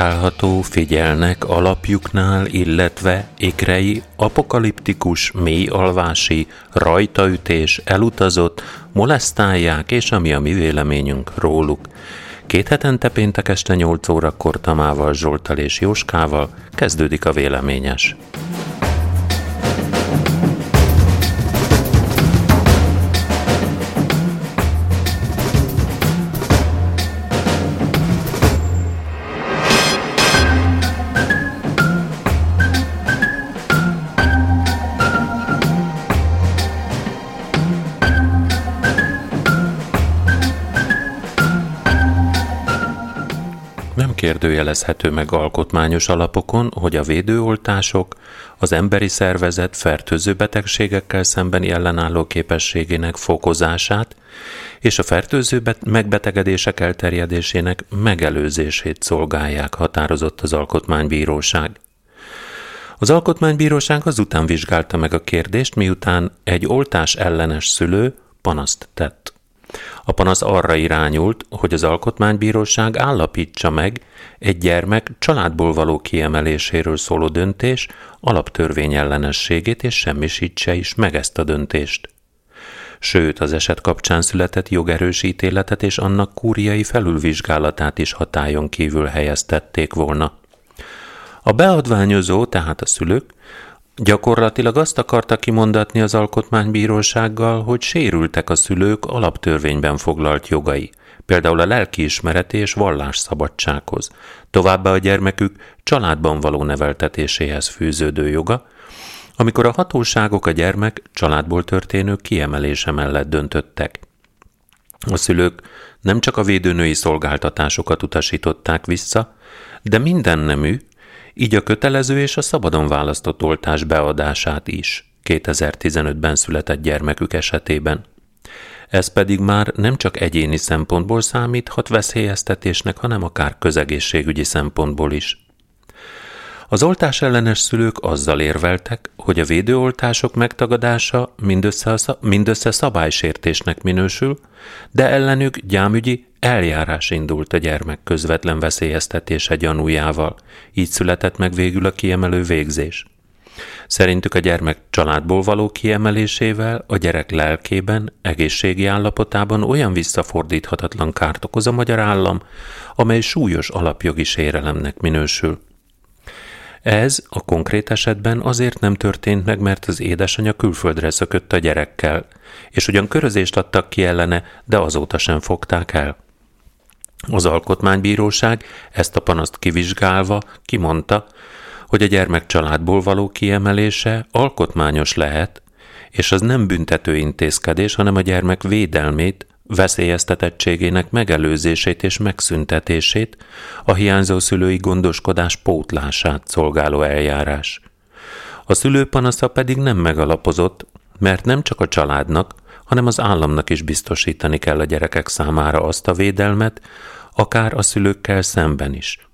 Garantálható figyelnek alapjuknál, illetve ikrei, apokaliptikus, mély alvási, rajtaütés, elutazott, molesztálják, és ami a mi véleményünk róluk. Két hetente péntek este 8 órakor Tamával, Zsoltal és Jóskával kezdődik a véleményes. Kérdőjelezhető meg alkotmányos alapokon, hogy a védőoltások az emberi szervezet fertőző betegségekkel szembeni ellenálló képességének fokozását és a fertőző megbetegedések elterjedésének megelőzését szolgálják, határozott az Alkotmánybíróság. Az Alkotmánybíróság azután vizsgálta meg a kérdést, miután egy oltás ellenes szülő panaszt tett. A panasz arra irányult, hogy az Alkotmánybíróság állapítsa meg egy gyermek családból való kiemeléséről szóló döntés alaptörvény ellenességét, és semmisítse is meg ezt a döntést. Sőt, az eset kapcsán született jogerős ítéletet és annak kúriai felülvizsgálatát is hatályon kívül helyeztették volna. A beadványozó, tehát a szülők, Gyakorlatilag azt akarta kimondatni az alkotmánybírósággal, hogy sérültek a szülők alaptörvényben foglalt jogai, például a lelkiismereti és vallásszabadsághoz, továbbá a gyermekük családban való neveltetéséhez fűződő joga, amikor a hatóságok a gyermek családból történő kiemelése mellett döntöttek. A szülők nem csak a védőnői szolgáltatásokat utasították vissza, de minden nemű, így a kötelező és a szabadon választott oltás beadását is 2015-ben született gyermekük esetében. Ez pedig már nem csak egyéni szempontból számíthat veszélyeztetésnek, hanem akár közegészségügyi szempontból is. Az oltás ellenes szülők azzal érveltek, hogy a védőoltások megtagadása mindössze, a, mindössze szabálysértésnek minősül, de ellenük gyámügyi eljárás indult a gyermek közvetlen veszélyeztetése gyanújával, így született meg végül a kiemelő végzés. Szerintük a gyermek családból való kiemelésével a gyerek lelkében, egészségi állapotában olyan visszafordíthatatlan kárt okoz a magyar állam, amely súlyos alapjogi sérelemnek minősül. Ez a konkrét esetben azért nem történt meg, mert az édesanyja külföldre szökött a gyerekkel, és ugyan körözést adtak ki ellene, de azóta sem fogták el. Az alkotmánybíróság ezt a panaszt kivizsgálva kimondta, hogy a gyermek családból való kiemelése alkotmányos lehet, és az nem büntető intézkedés, hanem a gyermek védelmét, veszélyeztetettségének megelőzését és megszüntetését, a hiányzó szülői gondoskodás pótlását szolgáló eljárás. A szülőpanasza pedig nem megalapozott, mert nem csak a családnak, hanem az államnak is biztosítani kell a gyerekek számára azt a védelmet, akár a szülőkkel szemben is.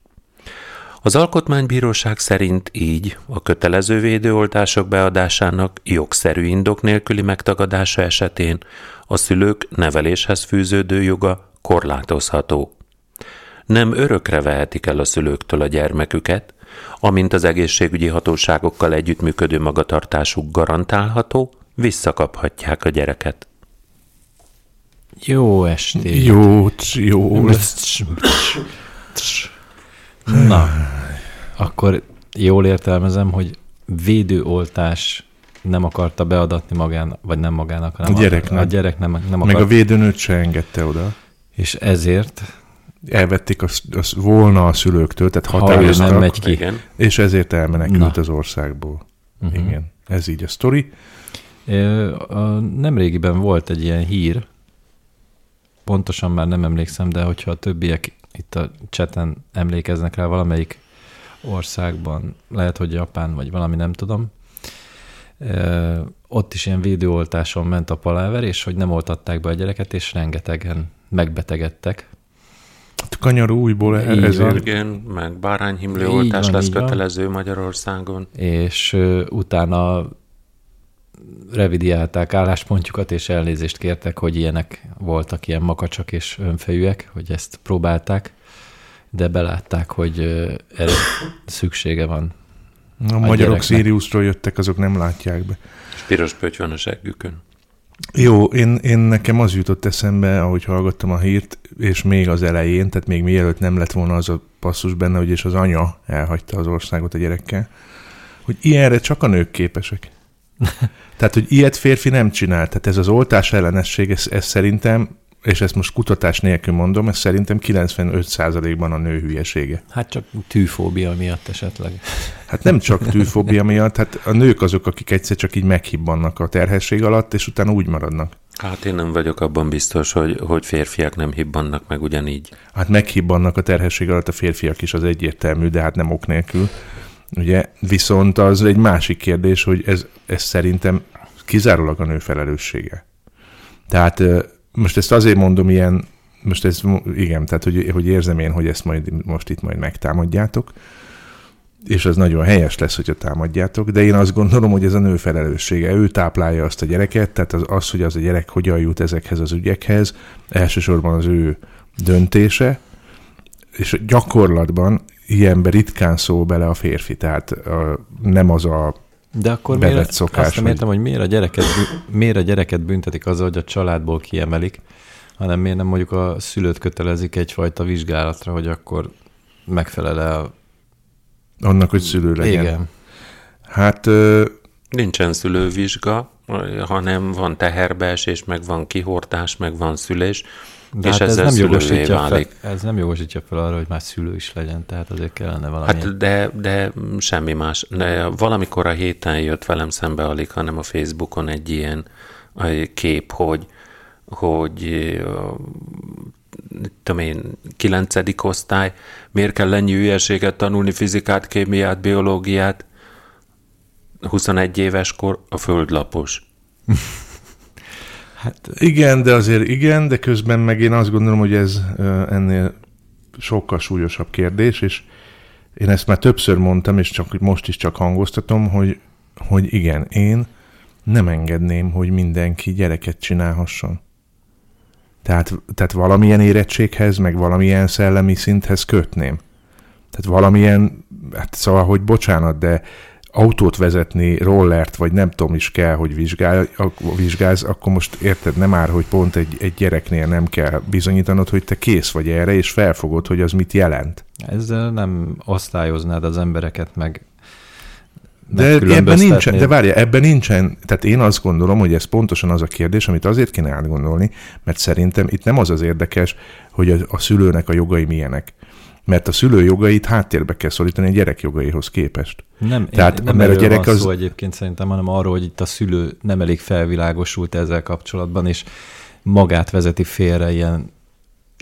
Az Alkotmánybíróság szerint így a kötelező védőoltások beadásának jogszerű indok nélküli megtagadása esetén a szülők neveléshez fűződő joga korlátozható. Nem örökre vehetik el a szülőktől a gyermeküket, amint az egészségügyi hatóságokkal együttműködő magatartásuk garantálható, visszakaphatják a gyereket. Jó estét. Jó, jó. Na, akkor jól értelmezem, hogy védőoltás nem akarta beadatni magán, vagy nem magának, hanem A gyerek nem. a gyerek nem, nem Meg akart. a védőnőt se engedte oda. És ezért, Elvették a, a, volna a szülőktől, tehát határoztak, nem megy ki, Igen. és ezért elmenekült Na. az országból. Mhm. Igen, ez így a sztori. Nemrégiben volt egy ilyen hír, pontosan már nem emlékszem, de hogyha a többiek itt a cseten emlékeznek rá valamelyik országban, lehet, hogy Japán, vagy valami, nem tudom, ott is ilyen védőoltáson ment a paláver, és hogy nem oltatták be a gyereket, és rengetegen megbetegedtek. Hát kanyarú újból van. ezért. Igen, meg bárányhimlő oltás lesz kötelező Magyarországon. és utána revidiálták álláspontjukat, és elnézést kértek, hogy ilyenek voltak, ilyen makacsak és önfejűek, hogy ezt próbálták, de belátták, hogy erre szüksége van. A, magyarok gyereknek. Szíriusról jöttek, azok nem látják be. És piros pöty van a seggükön. Jó, én, én nekem az jutott eszembe, ahogy hallgattam a hírt, és még az elején, tehát még mielőtt nem lett volna az a passzus benne, hogy és az anya elhagyta az országot a gyerekkel, hogy ilyenre csak a nők képesek. tehát, hogy ilyet férfi nem csinál. Tehát ez az oltás ellenesség, ez, ez szerintem, és ezt most kutatás nélkül mondom, ez szerintem 95%-ban a nő hülyesége. Hát csak tűfóbia miatt esetleg. Hát nem csak tűfóbia miatt, hát a nők azok, akik egyszer csak így meghibbannak a terhesség alatt, és utána úgy maradnak. Hát én nem vagyok abban biztos, hogy, hogy férfiak nem hibbannak meg ugyanígy. Hát meghibbannak a terhesség alatt a férfiak is, az egyértelmű, de hát nem ok nélkül. Ugye, viszont az egy másik kérdés, hogy ez, ez szerintem kizárólag a nő felelőssége. Tehát most ezt azért mondom ilyen, most ez, igen, tehát hogy, hogy érzem én, hogy ezt majd most itt majd megtámadjátok, és az nagyon helyes lesz, hogyha támadjátok, de én azt gondolom, hogy ez a nő felelőssége. Ő táplálja azt a gyereket, tehát az, az hogy az a gyerek hogyan jut ezekhez az ügyekhez, elsősorban az ő döntése, és gyakorlatban ilyenbe ritkán szól bele a férfi, tehát a, nem az a De akkor Bevett miért, szokás, azt nem hogy- értem, hogy miért a, gyereket, miért a gyereket büntetik azzal, hogy a családból kiemelik, hanem miért nem mondjuk a szülőt kötelezik egyfajta vizsgálatra, hogy akkor megfelel-e a... annak, hogy szülő legyen. Igen. Hát ö, Nincsen szülővizsga, hanem van teherbeesés, meg van kihordás, meg van szülés, De és hát ez nem, jogosítja fel, válik. ez nem jogosítja fel arra, hogy már szülő is legyen, tehát azért kellene valami. Hát de, de semmi más. De valamikor a héten jött velem szembe alig, hanem a Facebookon egy ilyen kép, hogy, hogy tudom én, kilencedik osztály, miért kell ennyi hülyeséget tanulni, fizikát, kémiát, biológiát, 21 éveskor a földlapos. hát igen, de azért igen, de közben meg én azt gondolom, hogy ez ennél sokkal súlyosabb kérdés, és én ezt már többször mondtam, és csak most is csak hangoztatom, hogy, hogy igen, én nem engedném, hogy mindenki gyereket csinálhasson. Tehát, tehát valamilyen érettséghez, meg valamilyen szellemi szinthez kötném. Tehát valamilyen, hát szóval, hogy bocsánat, de autót vezetni, rollert, vagy nem tudom is kell, hogy vizsgál, vizsgálsz, akkor most érted, nem már, hogy pont egy, egy gyereknél nem kell bizonyítanod, hogy te kész vagy erre, és felfogod, hogy az mit jelent. ezzel nem osztályoznád az embereket, meg De ebben nincsen, de várja, ebben nincsen, tehát én azt gondolom, hogy ez pontosan az a kérdés, amit azért kéne átgondolni, mert szerintem itt nem az az érdekes, hogy a, a szülőnek a jogai milyenek. Mert a szülő jogait háttérbe kell szorítani a gyerek jogaihoz képest. Nem, Tehát, Tehát, nem mert a gyerek van az- szó egyébként szerintem, hanem arról, hogy itt a szülő nem elég felvilágosult ezzel kapcsolatban, és magát vezeti félre ilyen,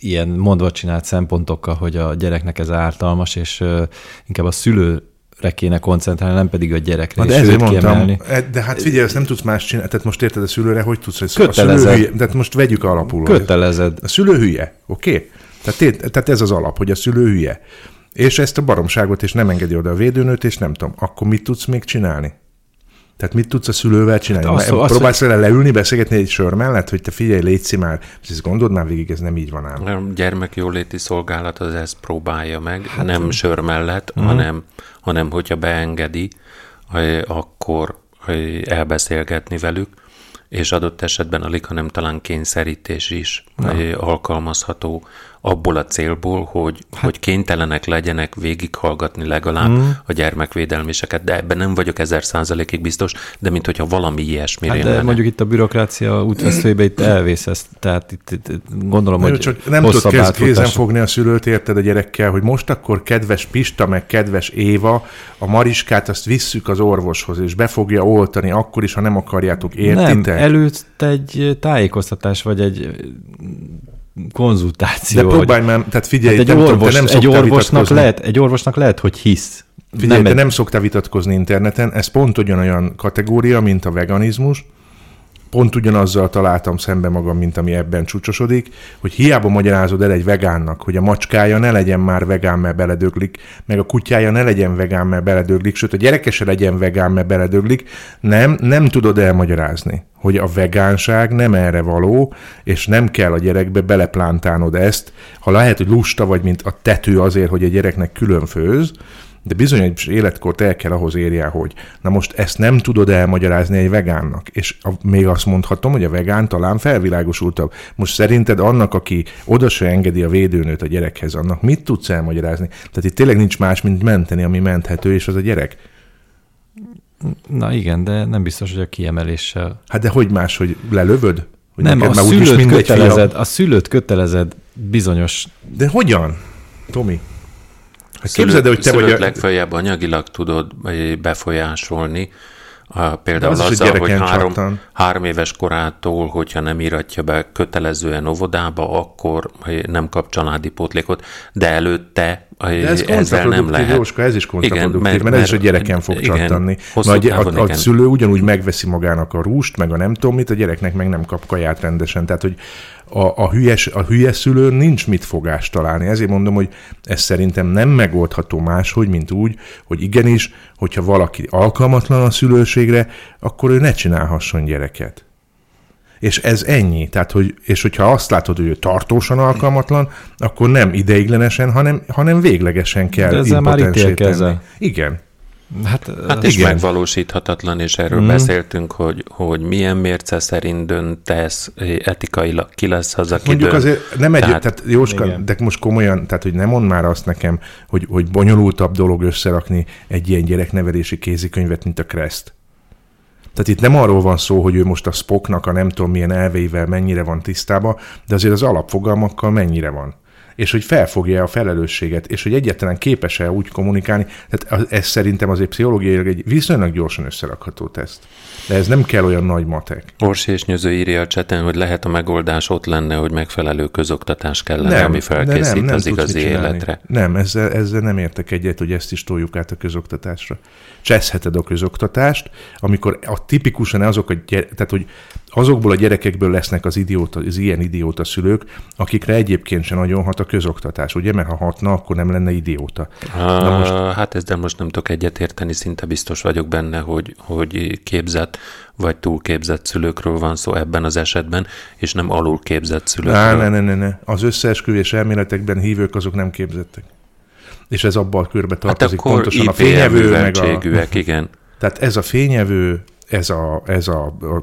ilyen mondva csinált szempontokkal, hogy a gyereknek ez ártalmas, és uh, inkább a szülőre kéne koncentrálni, nem pedig a gyerekre, Na, de és ezért mondtam, kiemelni. e- de hát figyelj, ezt nem tudsz más csinálni, tehát most érted a szülőre, hogy tudsz, hogy a szülő Kötelezed. hülye, tehát most vegyük alapul. Kötelezed. A szülő hülye, oké? Okay? Tehát, tehát ez az alap, hogy a szülő hülye. És ezt a baromságot is nem engedi oda a védőnőt, és nem tudom, akkor mit tudsz még csinálni? Tehát mit tudsz a szülővel csinálni? Hát azt- azt- Próbálsz vele leülni, beszélgetni egy sör mellett, hogy te figyelj, légy már, és ezt gondold már végig, ez nem így van ám. A gyermekjóléti szolgálat az ezt próbálja meg, hát, nem sör mellett, uh-huh. hanem, hanem hogyha beengedi, akkor elbeszélgetni velük, és adott esetben alig, hanem talán kényszerítés is Na. alkalmazható abból a célból, hogy, hát. hogy kénytelenek legyenek végighallgatni legalább mm. a gyermekvédelmiseket, de ebben nem vagyok ezer százalékig biztos, de mint hogyha valami ilyesmi hát de lenne. mondjuk itt a bürokrácia útvesztőjébe itt elvész ezt, tehát itt, itt, itt gondolom, nem, hogy csak nem tudod kéz, kézen fogni a szülőt, érted a gyerekkel, hogy most akkor kedves Pista, meg kedves Éva, a Mariskát azt visszük az orvoshoz, és be fogja oltani, akkor is, ha nem akarjátok, értitek? Nem, előtt egy tájékoztatás, vagy egy konzultáció. De próbálj hogy... már, tehát figyelj, hát egy, orvos, tudom, nem egy, orvosnak lehet, egy orvosnak lehet, hogy hisz. Figyelj, nem te egy... nem szoktál vitatkozni interneten, ez pont ugyanolyan kategória, mint a veganizmus, pont ugyanazzal találtam szembe magam, mint ami ebben csúcsosodik, hogy hiába magyarázod el egy vegánnak, hogy a macskája ne legyen már vegán, mert beledöglik, meg a kutyája ne legyen vegán, mert beledöglik, sőt a gyereke se legyen vegán, mert beledöglik, nem, nem tudod elmagyarázni, hogy a vegánság nem erre való, és nem kell a gyerekbe beleplántánod ezt, ha lehet, hogy lusta vagy, mint a tető azért, hogy a gyereknek külön főz, de bizonyos életkort el kell ahhoz érje, hogy na most ezt nem tudod elmagyarázni egy vegánnak, és a, még azt mondhatom, hogy a vegán talán felvilágosultabb. Most szerinted annak, aki oda se engedi a védőnőt a gyerekhez, annak mit tudsz elmagyarázni? Tehát itt tényleg nincs más, mint menteni, ami menthető, és az a gyerek. Na igen, de nem biztos, hogy a kiemeléssel. Hát de hogy más, hogy lelövöd? Hogy nem, a szülőt, kötelezed, a szülőt kötelezed bizonyos... De hogyan, Tomi? Hát képzeld, hogy te vagy a... legfeljebb anyagilag tudod befolyásolni, a, például az azzal, hogy három, három éves korától, hogyha nem íratja be kötelezően óvodába, akkor nem kap családi pótlékot, de előtte de ez ezzel nem lehet. Jóska, ez is kontraproduktív, mert, mert, mert ez is a gyereken fog igen, csattanni. Mert a, a, a, a szülő ugyanúgy megveszi magának a rúst, meg a nem tudom mit, a gyereknek meg nem kap kaját rendesen. Tehát, hogy a, a, hülyes, a hülye szülő nincs mit fogást találni. Ezért mondom, hogy ez szerintem nem megoldható máshogy, mint úgy, hogy igenis, hogyha valaki alkalmatlan a szülőségre, akkor ő ne csinálhasson gyereket. És ez ennyi. Tehát, hogy, és hogyha azt látod, hogy ő tartósan alkalmatlan, akkor nem ideiglenesen, hanem, hanem véglegesen kell De ezzel már ítélkezel. Igen. Hát, hát is igen. megvalósíthatatlan, és erről mm. beszéltünk, hogy, hogy milyen mérce szerint döntesz, etikailag ki lesz az, aki Mondjuk dönt. azért nem egy, tehát, tehát Jóska, igen. de most komolyan, tehát hogy nem mond már azt nekem, hogy, hogy bonyolultabb dolog összerakni egy ilyen gyereknevelési kézikönyvet, mint a Crest. Tehát itt nem arról van szó, hogy ő most a Spocknak a nem tudom milyen elveivel mennyire van tisztába, de azért az alapfogalmakkal mennyire van és hogy felfogja a felelősséget, és hogy egyáltalán képes-e úgy kommunikálni. Tehát ez szerintem azért pszichológiailag egy viszonylag gyorsan összerakható teszt. De ez nem kell olyan nagy matek. Orsi és Nyöző írja a cseten, hogy lehet a megoldás ott lenne, hogy megfelelő közoktatás kellene, nem, ami felkészít nem, nem az igazi életre. Nem, ezzel, ezzel nem értek egyet, hogy ezt is toljuk át a közoktatásra. Cseszheted a közoktatást, amikor a tipikusan azok a gyere, tehát hogy azokból a gyerekekből lesznek az, idióta, az ilyen idióta szülők, akikre egyébként sem nagyon hat a közoktatás, ugye? Mert ha hatna, akkor nem lenne idióta. Na most... Hát ezzel most nem tudok egyetérteni, szinte biztos vagyok benne, hogy, hogy képzett vagy túlképzett szülőkről van szó ebben az esetben, és nem alulképzett szülőkről. Á, ne, ne, ne, ne. Az összeesküvés elméletekben hívők azok nem képzettek. És ez abban a körbe hát tartozik hát pontosan a fényevő, meg a... igen. Tehát ez a fényevő, ez a, ez a, a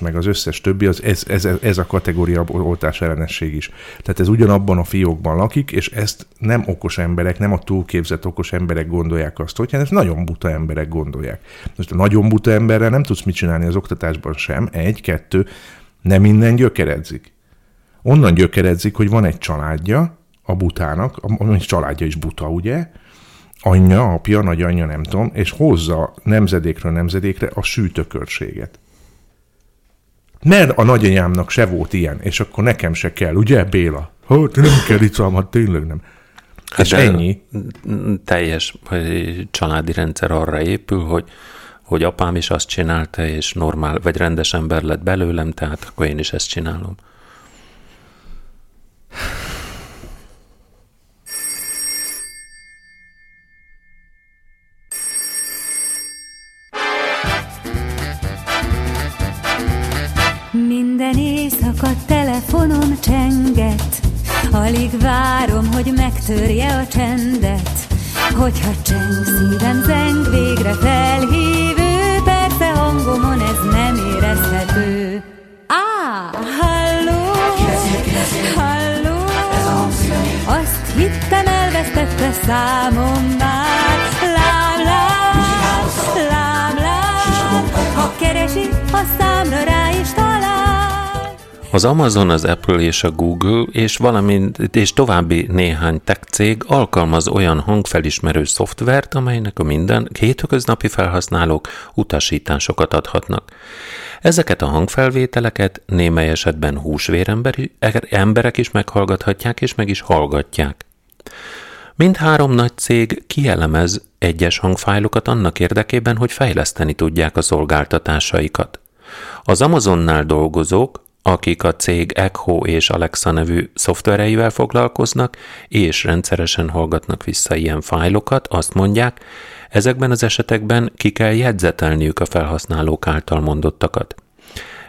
meg az összes többi, az, ez, ez, ez a kategória oltás ellenesség is. Tehát ez ugyanabban a fiókban lakik, és ezt nem okos emberek, nem a túlképzett okos emberek gondolják azt, hogy ezt nagyon buta emberek gondolják. Most a nagyon buta emberrel nem tudsz mit csinálni az oktatásban sem. Egy, kettő, nem minden gyökeredzik. Onnan gyökeredzik, hogy van egy családja, a butának, a, a családja is buta, ugye, anyja, apja, nagyanyja, nem tudom, és hozza nemzedékről nemzedékre a sűtökörséget. Mert a nagyanyámnak se volt ilyen, és akkor nekem se kell, ugye Béla? Hát nem kell itt hát tényleg nem. Hát és ennyi. Teljes családi rendszer arra épül, hogy hogy apám is azt csinálta, és normál, vagy rendes ember lett belőlem, tehát akkor én is ezt csinálom. Minden éjszaka telefonom csenget, Alig várom, hogy megtörje a csendet, Hogyha cseng szívem zeng, végre felhívő, Persze hangomon ez nem érezhető. Á, halló, halló, azt hittem elvesztette számom már, lám, lám, lám, lám, ha keresi, a számra rá is talál. Az Amazon, az Apple és a Google és valamint és további néhány tech cég alkalmaz olyan hangfelismerő szoftvert, amelynek a minden hétköznapi felhasználók utasításokat adhatnak. Ezeket a hangfelvételeket némely esetben húsvéremberi emberek is meghallgathatják és meg is hallgatják. Mindhárom nagy cég kielemez egyes hangfájlokat annak érdekében, hogy fejleszteni tudják a szolgáltatásaikat. Az Amazonnál dolgozók, akik a cég Echo és Alexa nevű szoftvereivel foglalkoznak, és rendszeresen hallgatnak vissza ilyen fájlokat, azt mondják, ezekben az esetekben ki kell jegyzetelniük a felhasználók által mondottakat.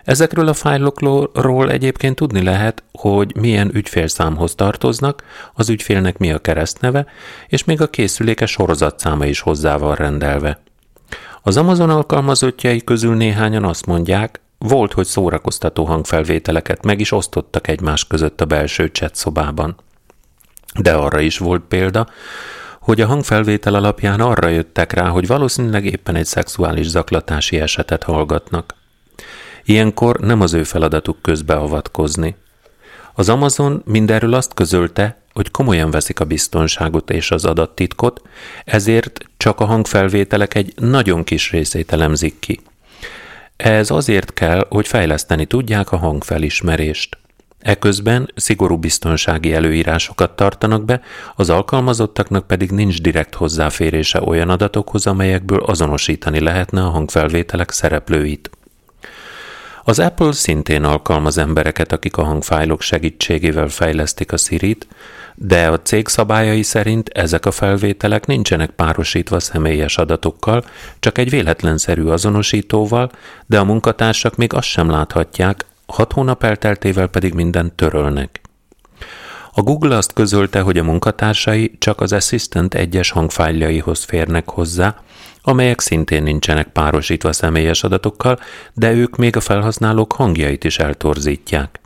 Ezekről a fájlokról egyébként tudni lehet, hogy milyen ügyfélszámhoz tartoznak, az ügyfélnek mi a keresztneve, és még a készüléke sorozatszáma is hozzá van rendelve. Az Amazon alkalmazottjai közül néhányan azt mondják, volt, hogy szórakoztató hangfelvételeket meg is osztottak egymás között a belső chat szobában. De arra is volt példa, hogy a hangfelvétel alapján arra jöttek rá, hogy valószínűleg éppen egy szexuális zaklatási esetet hallgatnak. Ilyenkor nem az ő feladatuk közbeavatkozni. Az Amazon mindenről azt közölte, hogy komolyan veszik a biztonságot és az adattitkot, ezért csak a hangfelvételek egy nagyon kis részét elemzik ki. Ez azért kell, hogy fejleszteni tudják a hangfelismerést. Eközben szigorú biztonsági előírásokat tartanak be, az alkalmazottaknak pedig nincs direkt hozzáférése olyan adatokhoz, amelyekből azonosítani lehetne a hangfelvételek szereplőit. Az Apple szintén alkalmaz embereket, akik a hangfájlok segítségével fejlesztik a Siri-t, de a cég szabályai szerint ezek a felvételek nincsenek párosítva személyes adatokkal, csak egy véletlenszerű azonosítóval, de a munkatársak még azt sem láthatják, hat hónap elteltével pedig mindent törölnek. A Google azt közölte, hogy a munkatársai csak az Assistant egyes hangfájljaihoz férnek hozzá, amelyek szintén nincsenek párosítva személyes adatokkal, de ők még a felhasználók hangjait is eltorzítják.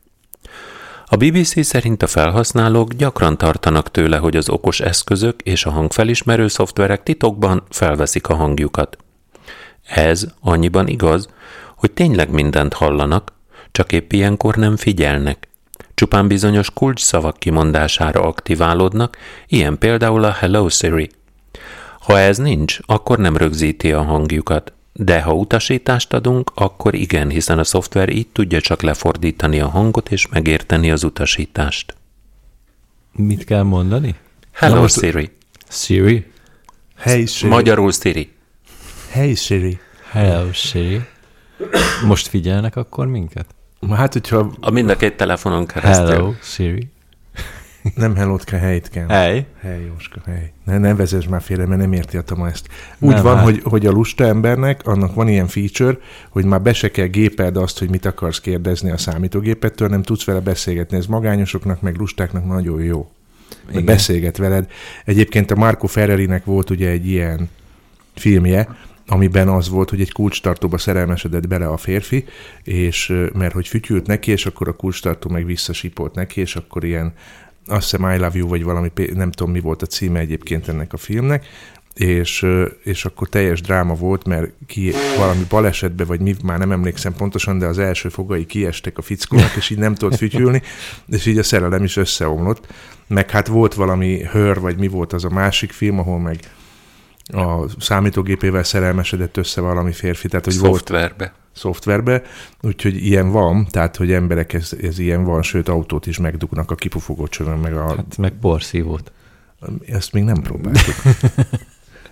A BBC szerint a felhasználók gyakran tartanak tőle, hogy az okos eszközök és a hangfelismerő szoftverek titokban felveszik a hangjukat. Ez annyiban igaz, hogy tényleg mindent hallanak, csak épp ilyenkor nem figyelnek. Csupán bizonyos kulcsszavak kimondására aktiválódnak, ilyen például a Hello Siri. Ha ez nincs, akkor nem rögzíti a hangjukat, de ha utasítást adunk, akkor igen, hiszen a szoftver így tudja csak lefordítani a hangot és megérteni az utasítást. Mit kell mondani? Hello Na most- Siri. Siri? Hey Siri. Magyarul Siri. Hey Siri. Hello, Siri. Most figyelnek akkor minket? Hát, hogyha A mind a két telefonon keresztül. Hello, Siri. Nem hellótka, helyt kell. Hey. Hely, Jóska, hely. Ne, ne vezess már félre, mert nem érti a Tama ezt. Úgy Nem, van, hát. hogy, hogy a lusta embernek, annak van ilyen feature, hogy már be se kell gépeld azt, hogy mit akarsz kérdezni a számítógépettől, nem tudsz vele beszélgetni. Ez magányosoknak, meg lustáknak nagyon jó. Igen. beszélget veled. Egyébként a Marco Ferrerinek volt ugye egy ilyen filmje, amiben az volt, hogy egy kulcstartóba szerelmesedett bele a férfi, és mert hogy fütyült neki, és akkor a kulcstartó meg visszasipolt neki, és akkor ilyen azt hiszem I Love You, vagy valami, nem tudom mi volt a címe egyébként ennek a filmnek, és, és akkor teljes dráma volt, mert ki valami balesetbe, vagy mi, már nem emlékszem pontosan, de az első fogai kiestek a fickónak, és így nem tudott fütyülni, és így a szerelem is összeomlott. Meg hát volt valami hör, vagy mi volt az a másik film, ahol meg a számítógépével szerelmesedett össze valami férfi, tehát hogy volt Szoftverbe. úgyhogy ilyen van, tehát hogy emberek ez, ez ilyen van, sőt autót is megdugnak a kipufogó csövön, meg a, Hát meg porszívót. ezt még nem próbáltuk.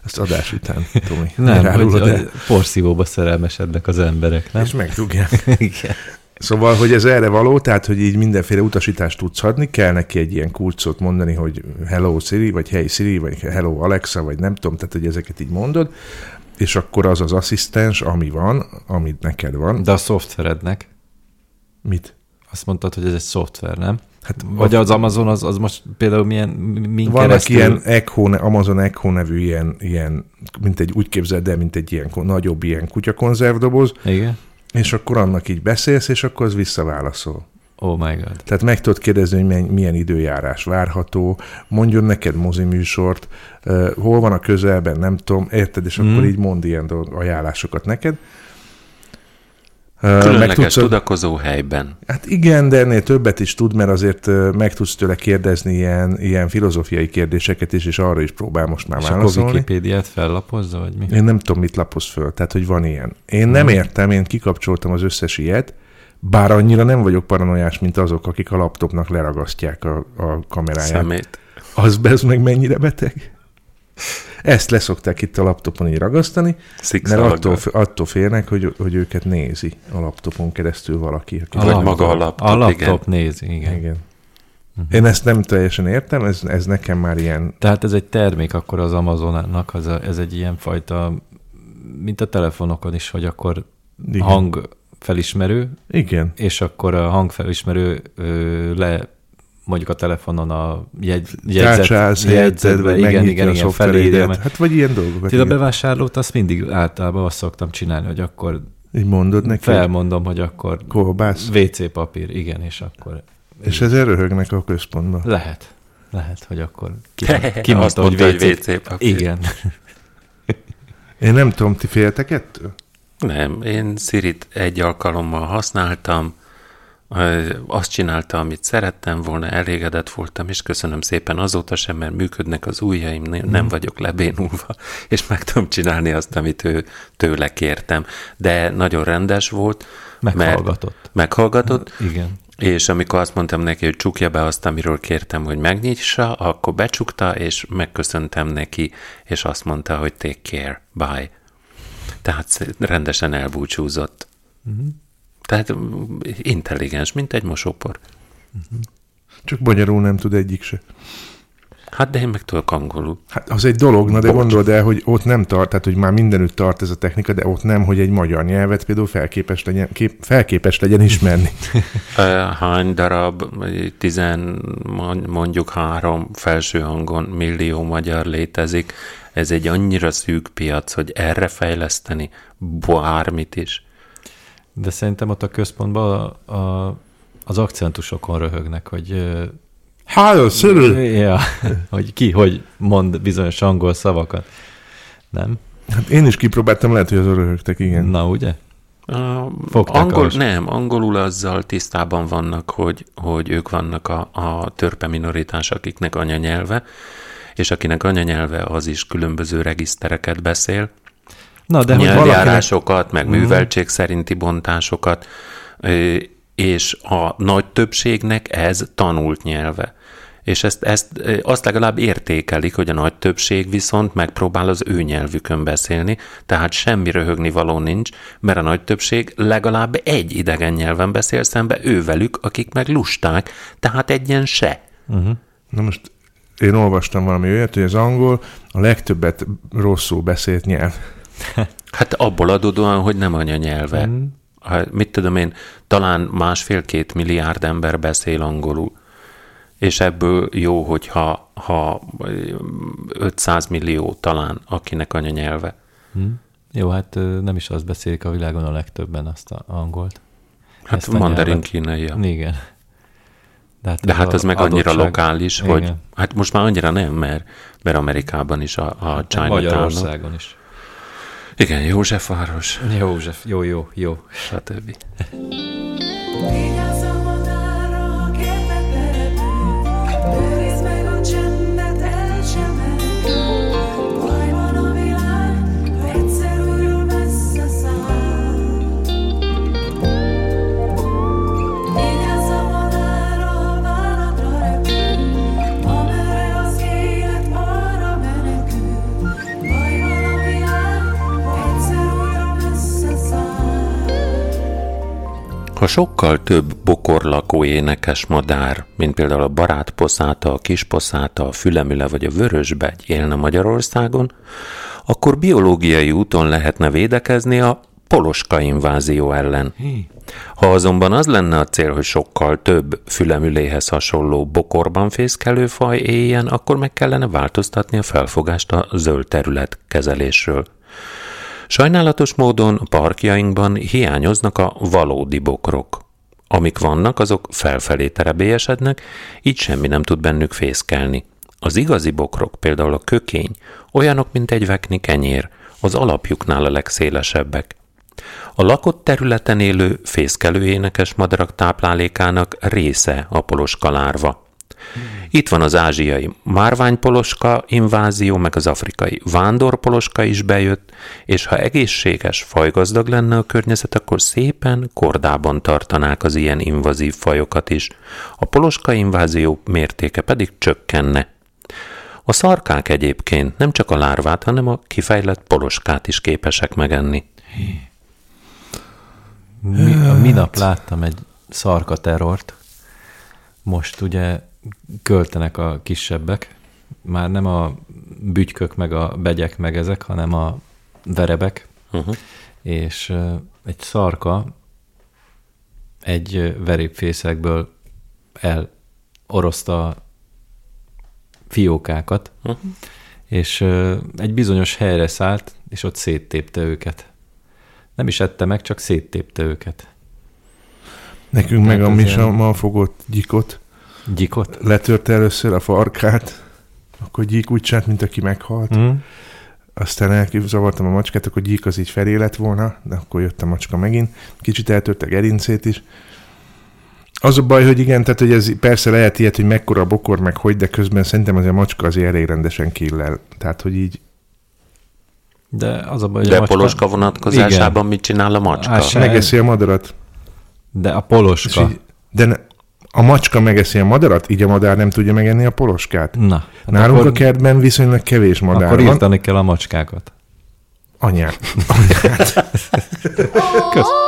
Ezt adás után, Tomi. Nem, hogy, hogy porszívóba szerelmesednek az emberek, nem? és megdugják. Igen. Szóval, hogy ez erre való, tehát, hogy így mindenféle utasítást tudsz adni, kell neki egy ilyen kulcsot mondani, hogy hello Siri, vagy hey Siri, vagy hello Alexa, vagy nem tudom, tehát, hogy ezeket így mondod, és akkor az az asszisztens, ami van, amit neked van. De a szoftverednek, Mit? azt mondtad, hogy ez egy szoftver, nem? Hát Vagy az Amazon, az, az most például milyen, min Vannak keresztül... ilyen Echo, Amazon Echo nevű ilyen, ilyen, mint egy, úgy képzeld el, mint egy ilyen nagyobb ilyen kutyakonzervdoboz, Igen. és akkor annak így beszélsz, és akkor az visszaválaszol. Oh my god. Tehát meg tudod kérdezni, hogy milyen időjárás várható, mondjon neked moziműsort, uh, hol van a közelben, nem tudom, érted, és Mm. akkor így mond ilyen ajánlásokat neked. Különleges tudakozó helyben. Hát igen, de ennél többet is tud, mert azért meg tudsz tőle kérdezni ilyen, ilyen filozófiai kérdéseket is, és arra is próbál most már És válaszolni. Wikipédiát fellapozza, vagy mi? Én nem tudom, mit lapoz föl, tehát, hogy van ilyen. Én nem értem, én kikapcsoltam az összes ilyet, bár annyira nem vagyok paranoiás, mint azok, akik a laptopnak leragasztják a, a kameráját. Szemét. Az bez meg mennyire beteg? Ezt leszokták itt a laptopon így ragasztani, mert Szikszalaggal. attól, attól félnek, hogy, hogy őket nézi a laptopon keresztül valaki. Aki Vagy laptop. maga a laptop, A laptop igen. nézi, igen. Igen. Én ezt nem teljesen értem, ez, ez nekem már ilyen... Tehát ez egy termék akkor az Amazonnak, az a, ez egy ilyen fajta, mint a telefonokon is, hogy akkor Igen. hang felismerő, Igen. és akkor a hangfelismerő ö, le mondjuk a telefonon a jegy, jegyzet, Tárcsálsz, helyetted, vagy igen, igen, a igen, felírja. mert Hát vagy ilyen dolgokat. Ti a bevásárlót azt mindig általában azt szoktam csinálni, hogy akkor Így mondod neki, felmondom, hogy akkor kolbász, WC papír, igen, és akkor és ezzel röhögnek a központban. lehet. Lehet, hogy akkor kimondta, hogy. WC papír. Igen. Én nem tudom, ti féltek ettől? Nem, én Sirit egy alkalommal használtam, azt csinálta, amit szerettem volna, elégedett voltam, és köszönöm szépen azóta sem, mert működnek az ujjaim, ne- nem vagyok lebénulva, és meg tudom csinálni azt, amit ő tőle kértem. De nagyon rendes volt, mert Meghallgatott. meghallgatott, Igen. és amikor azt mondtam neki, hogy csukja be azt, amiről kértem, hogy megnyissa, akkor becsukta, és megköszöntem neki, és azt mondta, hogy take care, bye. Tehát rendesen elbúcsúzott. Uh-huh. Tehát intelligens, mint egy mosópor. Csak magyarul nem tud egyik se. Hát de én meg tudok angolul. Hát az egy dolog, na de Bocs. gondold el, hogy ott nem tart, tehát hogy már mindenütt tart ez a technika, de ott nem, hogy egy magyar nyelvet például felképes legyen, kép, felképes legyen ismerni. Hány darab, tizen, mondjuk három felső hangon millió magyar létezik. Ez egy annyira szűk piac, hogy erre fejleszteni bármit is. De szerintem ott a központban a, a, az akcentusokon röhögnek, hogy Hello, Cyril! ja, hogy ki, hogy mond bizonyos angol szavakat. Nem? Hát én is kipróbáltam, lehet, hogy azon röhögtek, igen. Na, ugye? Uh, Fogták angol, az. nem, angolul azzal tisztában vannak, hogy, hogy ők vannak a, a törpe minoritás, akiknek anyanyelve, és akinek anyanyelve az is különböző regisztereket beszél, Na, de hogy valakinek... nyelvjárásokat, meg műveltség szerinti bontásokat, és a nagy többségnek ez tanult nyelve. És ezt, ezt azt legalább értékelik, hogy a nagy többség viszont megpróbál az ő nyelvükön beszélni, tehát semmi röhögni való nincs, mert a nagy többség legalább egy idegen nyelven beszél szembe ővelük, akik meg lusták, tehát egy ilyen se. Na most én olvastam valami olyat, hogy az angol a legtöbbet rosszul beszélt nyelv. Hát abból adódóan, hogy nem anyanyelve. Mm. Mit tudom én, talán másfél-két milliárd ember beszél angolul. És ebből jó, hogyha ha 500 millió talán, akinek anyanyelve. Hm? Jó, hát nem is azt beszélik a világon a legtöbben, azt a angolt. Hát mandarin kínai. Igen. De hát, De hát ez meg annyira lokális, Igen. hogy hát most már annyira nem, mert, mert Amerikában is a, a Chinatown. Magyarországon is. Igen, Józsefváros, József, jó, jó, jó. stb. Ha sokkal több bokorlakó énekes madár, mint például a barátposzáta, a kisposzáta, a fülemüle vagy a vörösbegy élne Magyarországon, akkor biológiai úton lehetne védekezni a poloska invázió ellen. Ha azonban az lenne a cél, hogy sokkal több fülemüléhez hasonló bokorban fészkelő faj éljen, akkor meg kellene változtatni a felfogást a zöld terület kezelésről. Sajnálatos módon parkjainkban hiányoznak a valódi bokrok. Amik vannak, azok felfelé terebélyesednek, így semmi nem tud bennük fészkelni. Az igazi bokrok, például a kökény, olyanok, mint egy vekni kenyér, az alapjuknál a legszélesebbek. A lakott területen élő fészkelő énekes madarak táplálékának része a poloska lárva. Itt van az ázsiai márványpoloska invázió, meg az afrikai vándorpoloska is bejött, és ha egészséges, fajgazdag lenne a környezet, akkor szépen kordában tartanák az ilyen invazív fajokat is. A poloska invázió mértéke pedig csökkenne. A szarkák egyébként nem csak a lárvát, hanem a kifejlett poloskát is képesek megenni. Mi, a minap láttam egy szarka terrort. Most ugye költenek a kisebbek. Már nem a bütykök, meg a begyek, meg ezek, hanem a verebek. Uh-huh. És egy szarka egy verépfészekből elorozta a fiókákat, Uh-huh. és egy bizonyos helyre szállt, és ott széttépte őket. Nem is ette meg, csak széttépte őket. Nekünk meg a Hát Misa ilyen- ma fogott gyikot, Gyikot? letörte először a farkát, akkor gyík úgy csinált, mint aki meghalt. Mm. Aztán elzavartam a macskát, akkor gyík az így felé lett volna, de akkor jött a macska megint. Kicsit eltörte a gerincét is. Az a baj, hogy igen, tehát hogy ez persze lehet ilyet, hogy mekkora a bokor, meg hogy, de közben szerintem azért a macska azért elég rendesen killel. Tehát, hogy így De az a baj, hogy De a macska... poloska vonatkozásában mit csinál a macska? Á, se- megeszi a madarat. De a És poloska. így, de ne, a macska megeszi a madarat, így a madár nem tudja megenni a poloskát. Na, hát Nálunk akkor, a kertben viszonylag kevés madár akkor van. írtani kell a macskákat. Anyám. Kösz. Ó,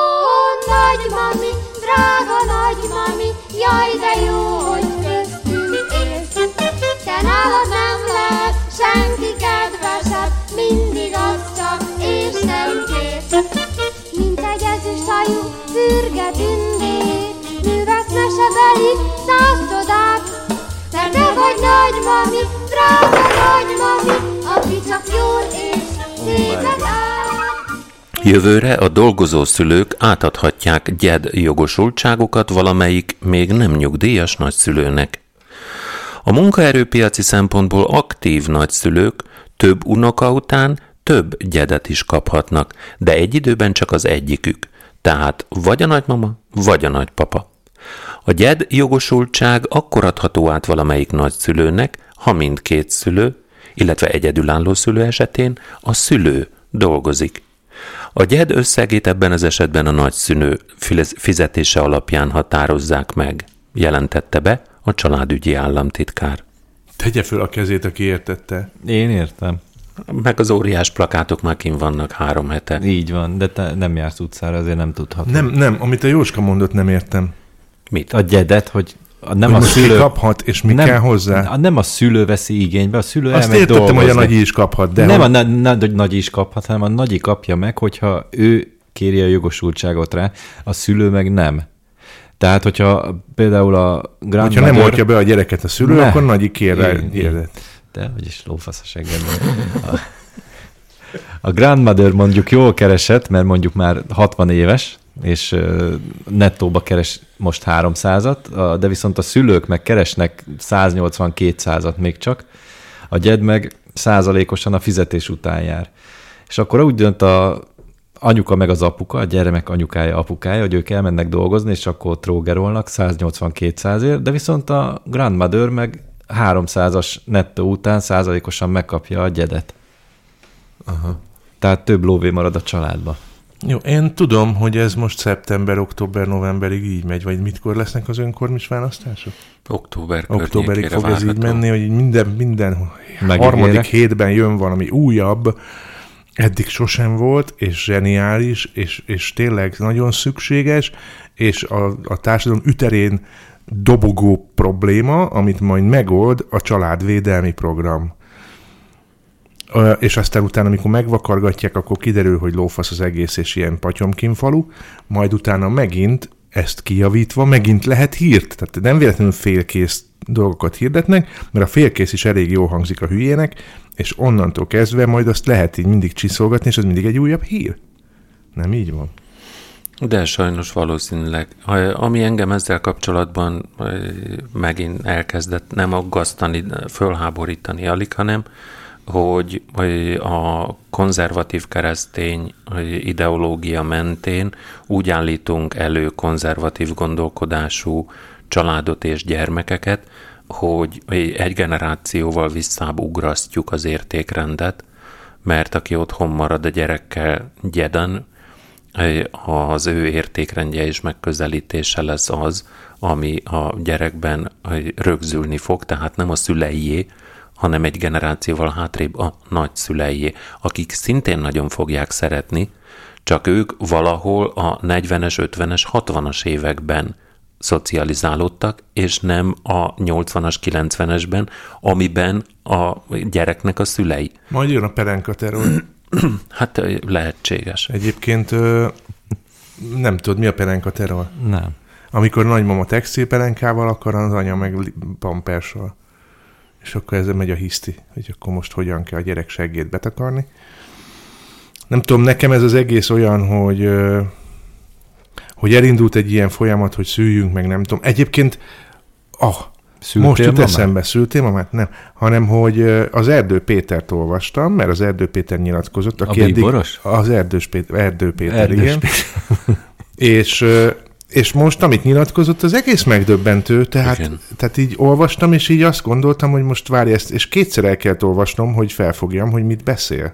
nagymami, drága nagymami, jaj, de jó, hogy köztünk élsz. Te nálad nem lehet senki kedvesebb, mindig az csak és nem kész. Mint egy ezüsthajú, fürge tündér, mesebeli száz csodát. Te vagy nagymami, drága nagymami, aki csak jól és szépet áll. Jövőre a dolgozó szülők átadhatják gyed jogosultságukat valamelyik még nem nyugdíjas nagyszülőnek. A munkaerőpiaci szempontból aktív nagyszülők több unoka után több gyedet is kaphatnak, de egy időben csak az egyikük, tehát vagy a nagymama, vagy a nagypapa. A gyed jogosultság akkor adható át valamelyik nagyszülőnek, ha mindkét szülő, illetve egyedülálló szülő esetén a szülő dolgozik. A gyed összegét ebben az esetben a nagyszülő fiz- fizetése alapján határozzák meg, jelentette be a családügyi államtitkár. Tegye föl a kezét, aki értette. Én értem. Meg az óriás plakátok már kin vannak három hete. Így van, de te nem jársz utcára, azért nem tudhatod. Nem, nem, amit a Jóska mondott, nem értem. Mit? A gyedet, hogy a, nem Nem a szülő... kaphat, és mi nem, kell hozzá? a- Nem a szülő veszi igénybe, a szülő Azt értettem, hogy a dolgozni. nagyi is kaphat, de nem hogy- a na- na- nagy is kaphat, hanem a nagyi kapja meg, hogyha ő kéri a jogosultságot rá, a szülő meg nem. Tehát, hogyha például a hogyha grandmother... nem oltja be a gyereket a szülő, Ne. akkor nagyi kér rá érdet. De, vagyis lófasz a seggedben. A, a grandmother mondjuk jól keresett, mert mondjuk már 60 éves, és nettóba keres most 300-at, a- de viszont a szülők meg keresnek 180-200-at még csak, a gyed meg százalékosan a fizetés után jár. És akkor úgy dönt a anyuka meg az apuka, a gyermek anyukája, apukája, hogy ők elmennek dolgozni, és akkor trógerolnak 180-200ért, de viszont a grandmother meg 300-as nettó után százalékosan megkapja a gyedet. Aha. Tehát több lóvé marad a családba. Jó, én tudom, hogy ez most szeptember, október, novemberig így megy, vagy mitkor lesznek az önkormányzat választások? Október Októberig fog ez így várható. menni, hogy minden, minden Megígérek. harmadik hétben jön valami újabb, eddig sosem volt, és zseniális, és, és tényleg nagyon szükséges, és a, a társadalom üterén dobogó probléma, amit majd megold a családvédelmi program. És aztán utána, amikor megvakargatják, akkor kiderül, hogy lófasz az egész, és ilyen patyomkinfalu, majd utána megint ezt kijavítva, megint lehet hírt. Tehát nem véletlenül félkész dolgokat hirdetnek, mert a félkész is elég jó hangzik a hülyének, és onnantól kezdve majd azt lehet így mindig csiszolgatni, és ez mindig egy újabb hír. Nem így van? De sajnos valószínűleg. Ami engem ezzel kapcsolatban megint elkezdett nem aggasztani, fölháborítani alig, hanem hogy a konzervatív keresztény ideológia mentén úgy állítunk elő konzervatív gondolkodású családot és gyermekeket, hogy egy generációval visszább ugrasztjuk az értékrendet, mert aki otthon marad a gyerekkel gyeden, az ő értékrendje és megközelítése lesz az, ami a gyerekben rögzülni fog, tehát nem a szüleié, hanem egy generációval hátrébb a nagyszüleié, akik szintén nagyon fogják szeretni, csak ők valahol a 40-es, 50-es, 60-as években szocializálódtak, és nem a 80-as, 90-esben, amiben a gyereknek a szülei. Majd jön a perenka terror. Hát lehetséges. Egyébként nem tudod, mi a perenka terror? Nem. Amikor nagymama textilpelenkával akar, az anya meg pamperssal. És akkor ezzel megy a hiszti, hogy akkor most hogyan kell a gyerek seggét betakarni. Nem tudom, nekem ez az egész olyan, hogy hogy elindult egy ilyen folyamat, hogy szüljünk meg, nem tudom. Egyébként, ah, Szültél most jut eszembe, szültél mamát? Nem. Hanem, hogy az Erdő Pétert olvastam, mert az Erdő Péter nyilatkozott. Aki eddig- bíboros? Az Erdős Péter, Erdő Péter, Erdős igen. És, ö, és most, amit nyilatkozott, az egész megdöbbentő, tehát, Igen. tehát így olvastam, és így azt gondoltam, hogy most várj ezt, és kétszer el kellett olvasnom, hogy felfogjam, hogy mit beszél.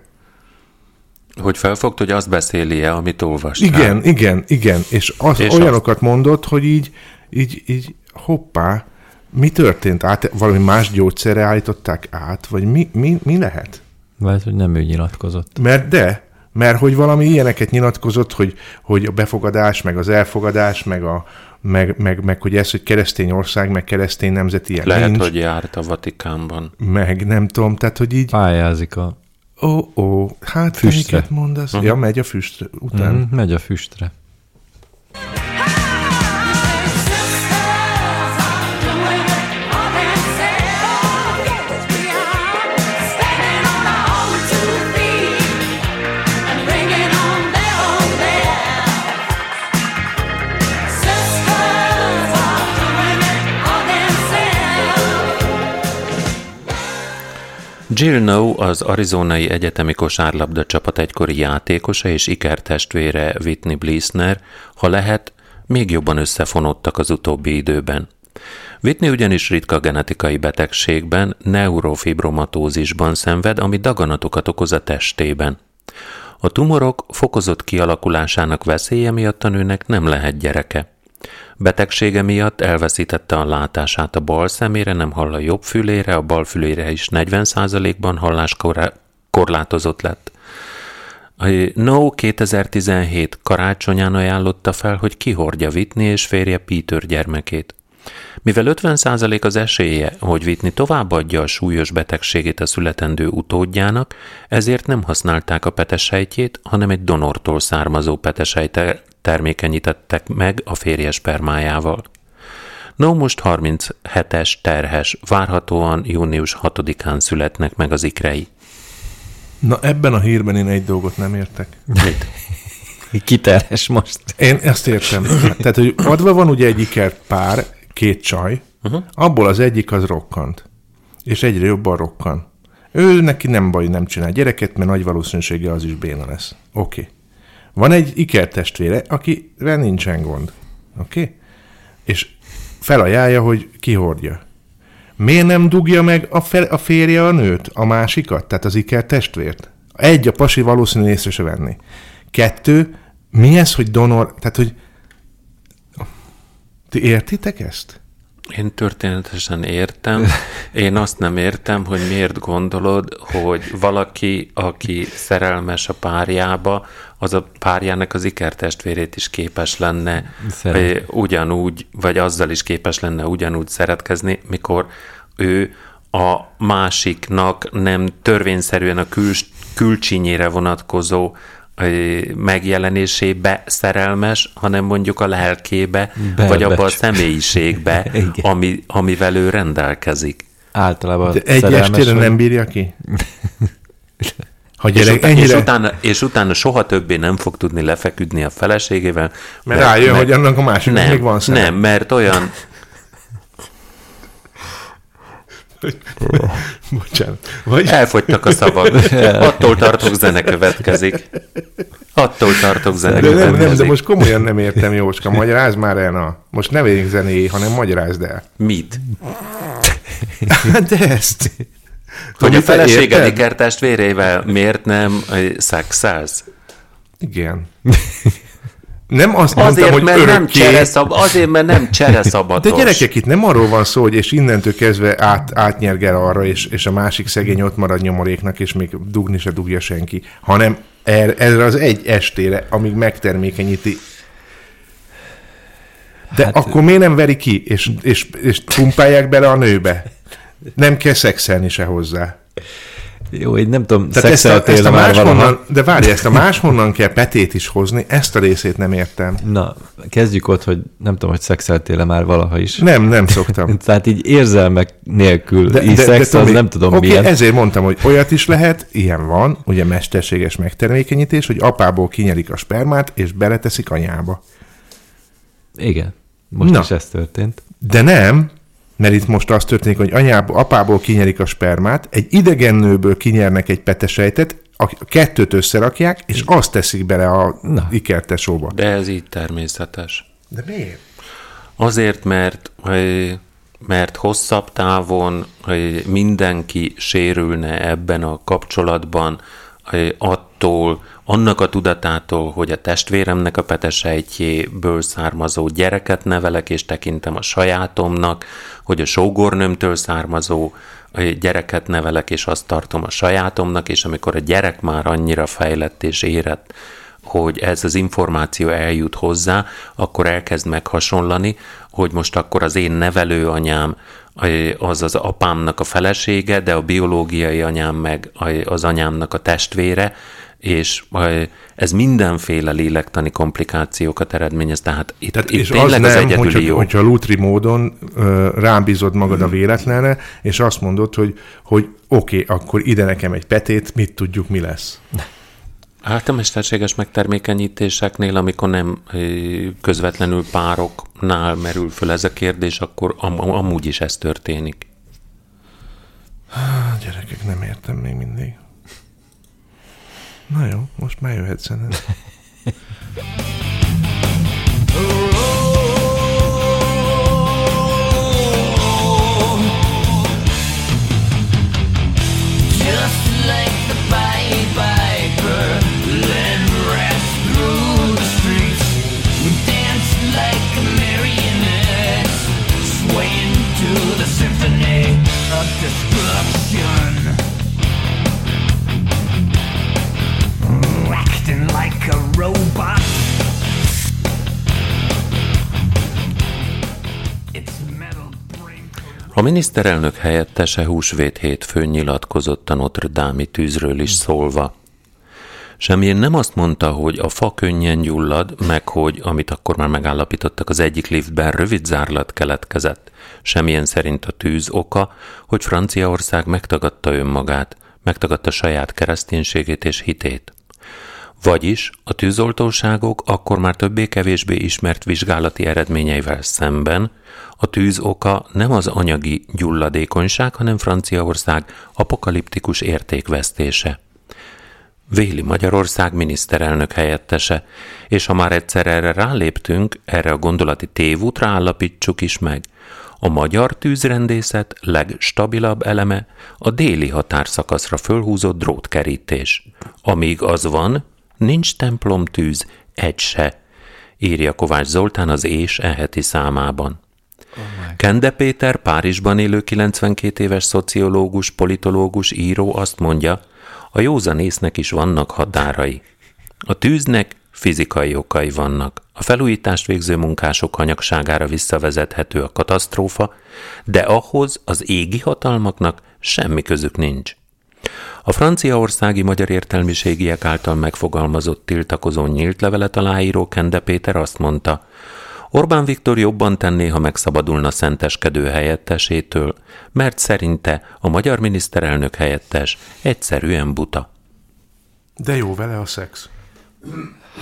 Hogy felfogd, hogy azt beszéli-e, amit olvastál. Igen, igen, igen, és, az, És olyanokat mondott, hogy így, így, így hoppá, mi történt? Át, valami más gyógyszerre állították át, vagy mi, mi, mi lehet? Lehet, hogy nem ő nyilatkozott. Mert de, mert hogy valami ilyeneket nyilatkozott, hogy, hogy a befogadás, meg az elfogadás, meg, a, meg, meg, meg hogy ez, hogy keresztény ország, meg keresztény nemzet ilyen Lehet, nincs, hogy járt a Vatikánban. meg nem tudom, tehát hogy így, Pályázik a... ó, ó, hát te Füstre. miket mondasz? Ja, megy a füst után. Mm, megy a füstre. Jill No az arizonai egyetemi kosárlabda csapat egykori játékosa és ikertestvére Whitney Blissner, ha lehet, még jobban összefonódtak az utóbbi időben. Whitney ugyanis ritka genetikai betegségben, neurofibromatózisban szenved, ami daganatokat okoz a testében. A tumorok fokozott kialakulásának veszélye miatt a nőnek nem lehet gyereke. Betegsége miatt elveszítette a látását a bal szemére, nem hall a jobb fülére, a bal fülére is 40%-ban halláskorlátozott lett. A No 2017 karácsonyán ajánlotta fel, hogy kihordja Whitney és férje Peter gyermekét. Mivel 50% az esélye, hogy Whitney továbbadja a súlyos betegségét a születendő utódjának, ezért nem használták a petesejtjét, hanem egy donortól származó petesejt termékenyítettek meg a férje spermájával. No most 37-es terhes, várhatóan június 6-án születnek meg az ikrei. Na ebben a hírben én egy dolgot nem értek. Mit? Kiterhes most. Én ezt értem. Tehát, hogy adva van ugye egy ikert pár, két csaj, uh-huh. abból az egyik az rokkant. És egyre jobban rokkan. Ő neki nem baj, nem csinál gyereket, mert nagy valószínűséggel az is béna lesz. Oké. Okay. Van egy ikertestvére, akire nincsen gond. Oké? Okay? És felajánlja, hogy kihordja. Miért nem dugja meg a, fel, a férje a nőt, a másikat, tehát az ikertestvért? Egy, a pasi valószínűleg észre se venni. Kettő, mi ez, hogy donor, tehát, hogy ti értitek ezt? Én történetesen értem. Én azt nem értem, hogy miért gondolod, hogy valaki, aki szerelmes a párjába, az a párjának az ikertestvérét is képes lenne Szeret. vagy ugyanúgy, vagy azzal is képes lenne ugyanúgy szeretkezni, mikor ő a másiknak nem törvényszerűen a kül, külcsinyére vonatkozó megjelenésébe szerelmes, hanem mondjuk a lelkébe, Be- vagy abba a személyiségbe, ami, amivel ő rendelkezik. Általában De egy szerelmes estére vagy. nem bírja ki? Ha És, gyerek utána, és, ennyire... utána, és utána soha többé nem fog tudni lefeküdni a feleségével. Mert rájön, hogy annak a másiknak nem, még van szeme. Nem, mert olyan, Bocsánat. Vagy... elfogytak a szavak. Attól tartok, zene következik. Attól tartok, zene De nem, nem, de következik. most komolyan nem értem, Jóska. Magyarázd már el, na. Most ne vegyünk zenéjé, hanem magyarázd el. Mit? De ezt. Hogy a feleséged ikertestvérével miért nem szexelsz? Igen. Nem azt Azért, mondtam, hogy mert nem csereszab, azért, mert nem csereszabatos. De gyerekek, itt nem arról van szó, hogy és innentől kezdve át, átnyergel arra, és, és a másik szegény ott marad nyomoréknak, és még dugni se dugja senki, hanem erre, erre az egy estére, amíg megtermékenyíti. De hát, akkor miért nem veri ki, és, és, és pumpálják bele a nőbe? Nem kell szexelni se hozzá. Jó, én nem tudom, Tehát ezt a, ezt szexeltél a máshonnan, de várj, ezt a máshonnan kell petét is hozni, ezt a részét nem értem. Na, kezdjük ott, hogy nem tudom, hogy szexeltél-e már valaha is. Nem, nem szoktam. Tehát így érzelmek nélkül de, így de, szex, az Tomi, nem tudom oké, milyen. ezért mondtam, hogy olyat is lehet, ilyen van, ugye mesterséges megtermékenyítés, hogy apából kinyerik a spermát, és beleteszik anyába. Igen, most Na. is ez történt. De nem, mert itt most az történik, hogy anyából, apából kinyerik a spermát, egy idegen nőből kinyernek egy petesejtet, a kettőt összerakják, és azt teszik bele a Na. ikertesóba. De ez így természetes. De miért? Azért, mert, mert hosszabb távon mindenki sérülne ebben a kapcsolatban attól, annak a tudatától, hogy a testvéremnek a petesejtjéből származó gyereket nevelek, és tekintem a sajátomnak, hogy a sógornőmtől származó ö, gyereket nevelek, és azt tartom a sajátomnak, és amikor a gyerek már annyira fejlett és érett, hogy ez az információ eljut hozzá, akkor elkezd meghasonlani, hogy most akkor az én nevelőanyám ö, az az apámnak a felesége, de a biológiai anyám meg ö, az anyámnak a testvére, és ez mindenféle lélektani komplikációkat eredményez, tehát itt, Tehát, itt és az tényleg az, nem, egyedüli hogyha, jó. hogyha lutri módon ö, rám bízod magad a véletlenre, és azt mondod, hogy, hogy oké, okay, akkor ide nekem egy petét, mit tudjuk, mi lesz. Hát a mesterséges megtermékenyítéseknél, amikor nem közvetlenül pároknál merül föl ez a kérdés, akkor am- amúgy is ez történik. Gyerekek, nem értem még mindig. Na jó, most már jöhet zene. A miniszterelnök helyettese húsvét hétfőn nyilatkozott a Notre Dame tűzről is szólva. Semmilyen nem azt mondta, hogy a fa könnyen gyullad, meg hogy, amit akkor már megállapítottak, az egyik liftben rövid zárlat keletkezett. Semmilyen szerint a tűz oka, hogy Franciaország megtagadta önmagát, megtagadta saját kereszténységét és hitét. Vagyis a tűzoltóságok akkor már többé-kevésbé ismert vizsgálati eredményeivel szemben a tűz oka nem az anyagi gyulladékonyság, hanem Franciaország apokaliptikus értékvesztése. Véli Magyarország miniszterelnök helyettese, és ha már egyszer erre ráléptünk, erre a gondolati tévútra állapítsuk is meg. A magyar tűzrendészet legstabilabb eleme a déli határszakaszra fölhúzott drótkerítés. Amíg az van, nincs templomtűz, egy se, írja Kovács Zoltán az És eheti számában. Kende Péter, Párizsban élő 92 éves szociológus, politológus, író azt mondja, a józanésznek is vannak határai. A tűznek fizikai okai vannak. A felújítást végző munkások hanyagságára visszavezethető a katasztrófa, de ahhoz az égi hatalmaknak semmi közük nincs. A franciaországi magyar értelmiségiek által megfogalmazott tiltakozó nyílt levelet aláíró Kende Péter azt mondta, Orbán Viktor jobban tenné, ha megszabadulna szenteskedő helyettesétől, mert szerinte a magyar miniszterelnök helyettes egyszerűen buta. De jó vele a szex.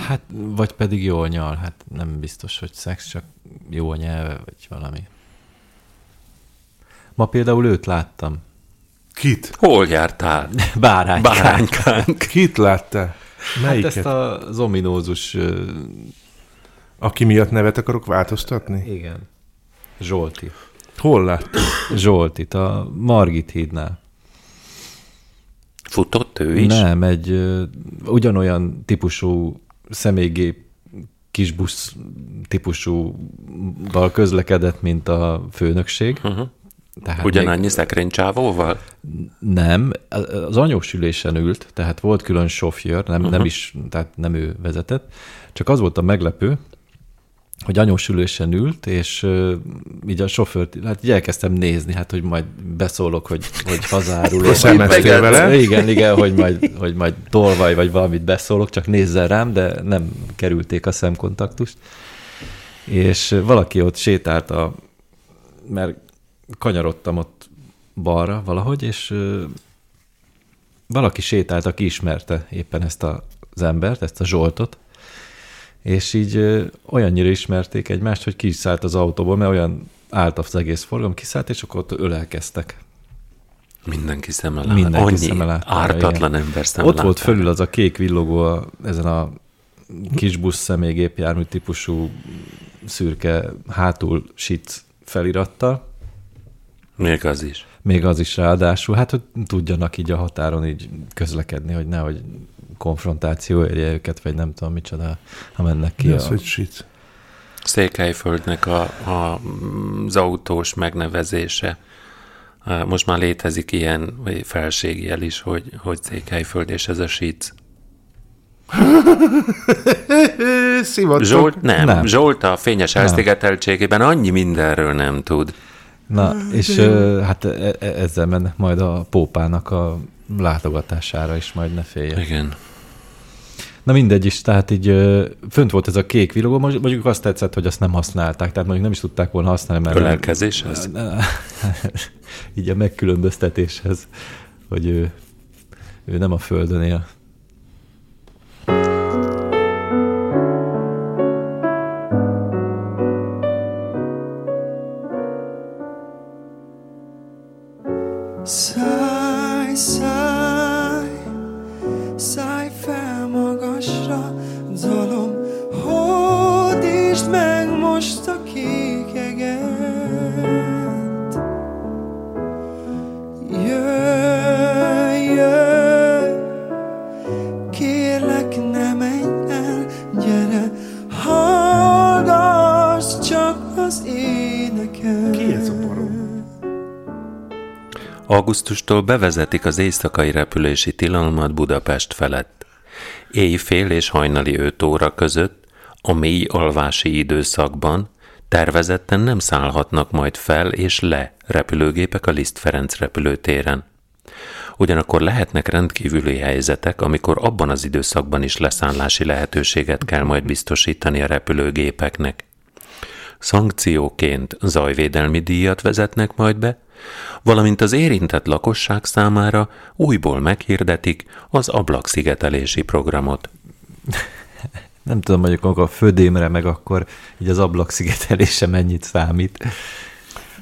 Hát, vagy pedig jól nyal, hát nem biztos, hogy szex, csak jó a nyelve, vagy valami. Ma például őt láttam. Kit? Hol jártál? Báránykán. Báránykánk. Kit láttál? Hát Melyiket? ezt az ominózus, ö, Aki miatt nevet akarok változtatni? igen, Zsolti. Hol láttál? Zsoltit, a Margit hídnál. Futott ő is? Nem, egy ö, ugyanolyan típusú személygép kisbusz típusúval közlekedett, mint a főnökség. Uh-huh. Tehát Ugyanannyi szekrénycsávóval? Nem, az anyós ülésen ült, tehát volt külön sofőr, nem, uh-huh. nem is, tehát nem ő vezetett, csak az volt a meglepő, hogy anyós ülésen ült, és uh, így a sofőrt, hát így elkezdtem nézni, hát hogy majd beszólok, hogy, hogy hazárulok. Szemeztél vele? Igen, igen, hogy majd, hogy majd tolvaj, vagy valamit beszólok, csak nézzen rám, de nem kerülték a szemkontaktust. És valaki ott sétált a, mert kanyarodtam ott balra valahogy, és valaki sétált, aki ismerte éppen ezt az embert, ezt a Zsoltot, és így olyannyira ismerték egymást, hogy ki is szállt az autóból, mert olyan állt az egész forgalom, kiszállt, és akkor ott ölelkeztek. Mindenki szeme lát. Mindenki Annyi szeme láttára, ártatlan igen. ember szeme Ott volt fölül az a kék villogó a, ezen a kis busz személygépjármű típusú szürke hátul sic felirattal, Még az is. Még az is ráadásul, hát hogy tudjanak így a határon így közlekedni, hogy nehogy konfrontáció érje őket, vagy nem tudom micsoda, ha mennek ki. Mi a... hogy shit? Székelyföldnek a, a, az autós megnevezése. Most már létezik ilyen vagy felségjel is, hogy, hogy Székelyföld, és ez a. Szivatok. Zsolt, nem, Nem. Zsolt a fényes elszigeteltségében annyi mindenről nem tud. Na, és ö, hát e- e- ezzel mennek majd a pópának a látogatására is, majd ne féljen. Igen. Na mindegy is, tehát így ö, fönt volt ez a kék villogó, mondjuk azt tetszett, hogy azt nem használták, tehát mondjuk nem is tudták volna használni, mert... Ölelkezéshez? így a megkülönböztetéshez, hogy ő, ő nem a földön él. Augusztustól bevezetik az éjszakai repülési tilalmat Budapest felett. Éjfél és hajnali 5 óra között, a mély alvási időszakban tervezetten nem szállhatnak majd fel és le repülőgépek a Liszt Ferenc repülőtéren. Ugyanakkor lehetnek rendkívüli helyzetek, amikor abban az időszakban is leszállási lehetőséget kell majd biztosítani a repülőgépeknek. Szankcióként zajvédelmi díjat vezetnek majd be, valamint az érintett lakosság számára újból meghirdetik az ablakszigetelési programot. Nem tudom, mondjuk akkor a födémre meg akkor így az ablak szigetelése mennyit számít.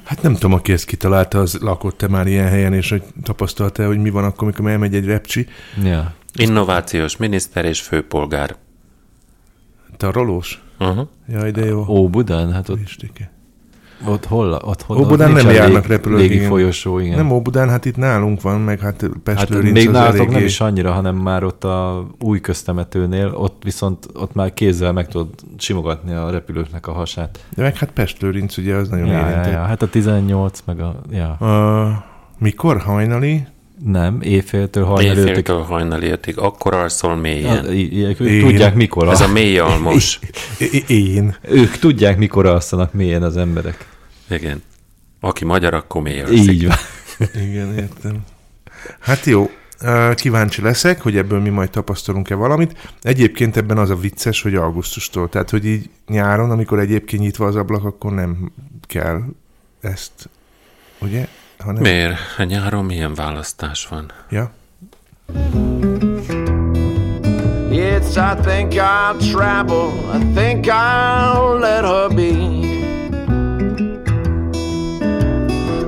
Hát nem tudom, aki ezt kitalálta, az lakott-e már ilyen helyen, és hogy tapasztalta, hogy mi van akkor, amikor elmegy egy repcsi. Ja. Innovációs miniszter és főpolgár. Te a rolós? Uh-huh. Jaj, de jó. Ó, Budán, hát ott, Istike. ott hol? Ott, hol Óbudán nem járnak repülők, Légi folyosó, igen. Nem Óbudán, hát itt nálunk van, meg hát Pest Hát még nálatok eléggé- nem is annyira, hanem már ott a új köztemetőnél, ott viszont ott már kézzel meg tudod simogatni a repülőknek a hasát. De meg hát Pest Lőrinc, ugye, az nagyon Ja, ja, érintett. ja, hát a 18, meg a... Ja. Uh, mikor? Hajnali? Nem, éjféltől hajnali. Éjféltől hajnali ötig, akkor alszol mélyen. Ők Én. tudják mikor. Ez a mély almos. Én. Ők tudják mikor alszanak mélyen az emberek. Igen. Aki magyar, akkor mély alszik. Így van. Igen, értem. Hát jó, kíváncsi leszek, hogy ebből mi majd tapasztalunk-e valamit. Egyébként ebben az a vicces, hogy augusztustól, tehát hogy így nyáron, amikor egyébként nyitva az ablak, akkor nem kell ezt, ugye? Hanem, Miért? A nyáron milyen választás van? Ja? Yes, I think I'll travel. I think I'll let her be.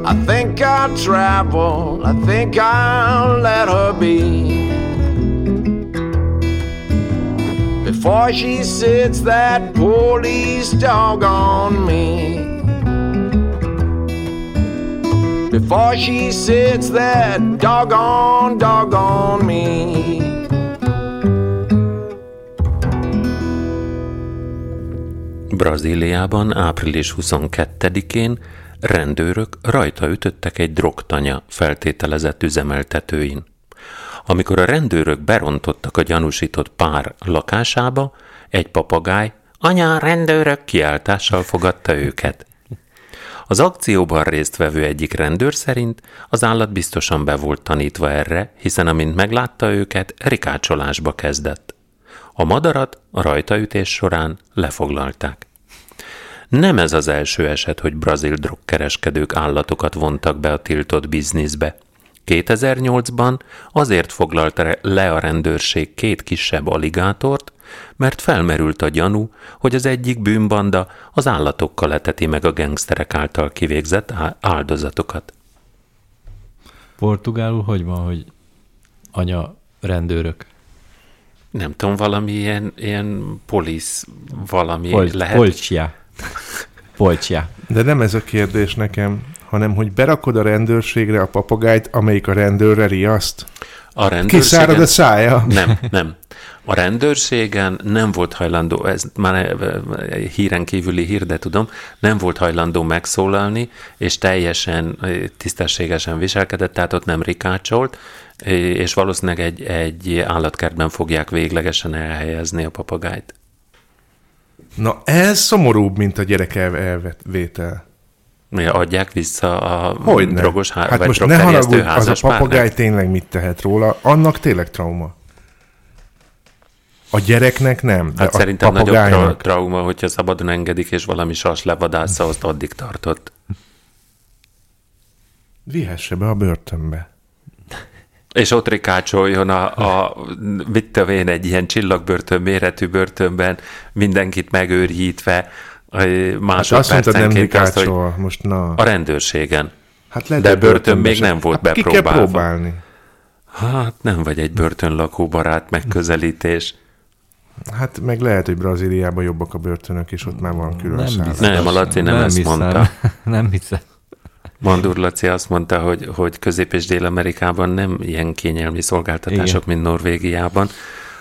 I think I'll travel. I think I'll let her be. Before she sits that police dog on me. Before she sits that doggone dog on me. Brazíliában április 22-én rendőrök rajta ütöttek egy drogtanya feltételezett üzemeltetőin. Amikor a rendőrök berontottak a gyanúsított pár lakásába, egy papagáj anya rendőrök kiáltással fogadta őket. Az akcióban résztvevő egyik rendőr szerint az állat biztosan be volt tanítva erre, hiszen amint meglátta őket, rikácsolásba kezdett. A madarat a rajtaütés során lefoglalták. Nem ez az első eset, hogy brazil drogkereskedők állatokat vontak be a tiltott bizniszbe. 2008-ban azért foglalta le a rendőrség két kisebb aligátort, mert felmerült a gyanú, hogy az egyik bűnbanda az állatokkal eteti meg a gengszterek által kivégzett áldozatokat. Portugálul hogy van, hogy anya rendőrök? Nem tudom, valami ilyen, ilyen polisz, valami Pol- lehet. Polcia. Polcia. De nem ez a kérdés nekem, hanem hogy berakod a rendőrségre a papagájt, amelyik a rendőrre riaszt. A Kiszárad rendőrségen... a szája. Nem, nem. A rendőrségen nem volt hajlandó, ez már eh, híren kívüli hír, de tudom, nem volt hajlandó megszólalni, és teljesen tisztességesen viselkedett, tehát ott nem rikácsolt, és valószínűleg egy, egy állatkertben fogják véglegesen elhelyezni a papagájt. Na ez szomorúbb, mint a gyerek el- elvétel. Mi adják vissza a Hogy drogos há- Hát vagy most ne haragudj, az a papagáj tényleg mit tehet róla? Annak tényleg trauma. A gyereknek nem, de Hát a szerintem nagyobb tra- papagájnak. trauma, hogyha szabadon engedik, és valami sas levadásza, azt addig tartott. Vihesse be a börtönbe. És ott rikácsoljon a, a mit tudom én, egy ilyen csillagbörtön méretű börtönben, mindenkit megőrjítve, ö, Hát azt mondtad, nem másodpercenként azt, rikácsol. Most na. a rendőrségen. Hát lehet, de börtön még nem volt hát Ki kell bepróbálva. próbálni. Hát nem vagy egy börtönlakó barát megközelítés. Hát meg lehet, hogy Brazíliában jobbak a börtönök, és ott már van külön Nem biztos. Nem, a Laci nem ezt hiszem. mondta. nem hiszem. Mandur Laci azt mondta, hogy, hogy Közép- és Dél-Amerikában nem ilyen kényelmi szolgáltatások, Igen. mint Norvégiában,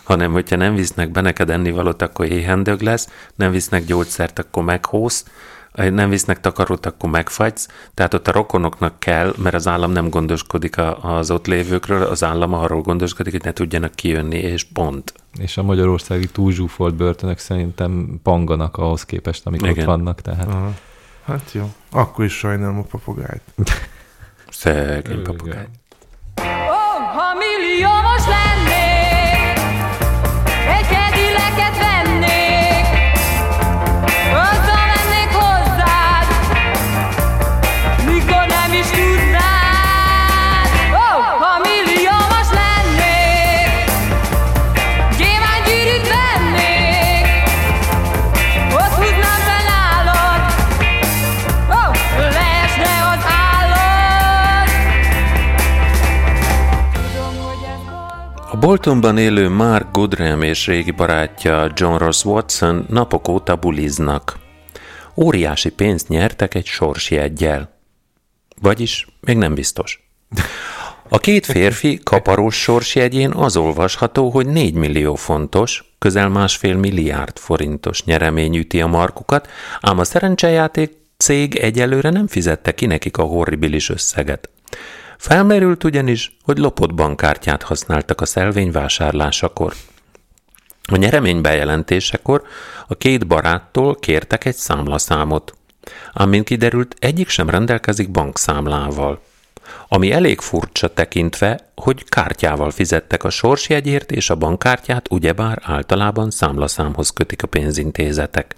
hanem hogyha nem visznek be neked ennivalót, akkor éhendög lesz, nem visznek gyógyszert, akkor meghósz, nem visznek takarót, akkor megfagysz. Tehát ott a rokonoknak kell, mert az állam nem gondoskodik a- az ott lévőkről, az állam arról gondoskodik, hogy ne tudjanak kijönni, és pont. És a magyarországi túlzsúfolt börtönök szerintem panganak ahhoz képest, amik Igen. ott vannak. Tehát Aha. Hát jó. Akkor is sajnálom a papagájt. Szegény papagáj. Boltonban élő Mark Goodrem és régi barátja John Ross Watson napok óta buliznak. Óriási pénzt nyertek egy sorsjeggyel. Vagyis még nem biztos. A két férfi kaparós sorsjegyén az olvasható, hogy 4 millió fontos, közel másfél milliárd forintos nyeremény üti a markukat, ám a szerencsejáték cég egyelőre nem fizette ki nekik a horribilis összeget. Felmerült ugyanis, hogy lopott bankkártyát használtak a szelvény vásárlásakor. A nyeremény bejelentésekor a két baráttól kértek egy számlaszámot. Ám mint kiderült, egyik sem rendelkezik bankszámlával. Ami elég furcsa tekintve, hogy kártyával fizettek a sorsjegyért, és a bankkártyát ugyebár általában számlaszámhoz kötik a pénzintézetek.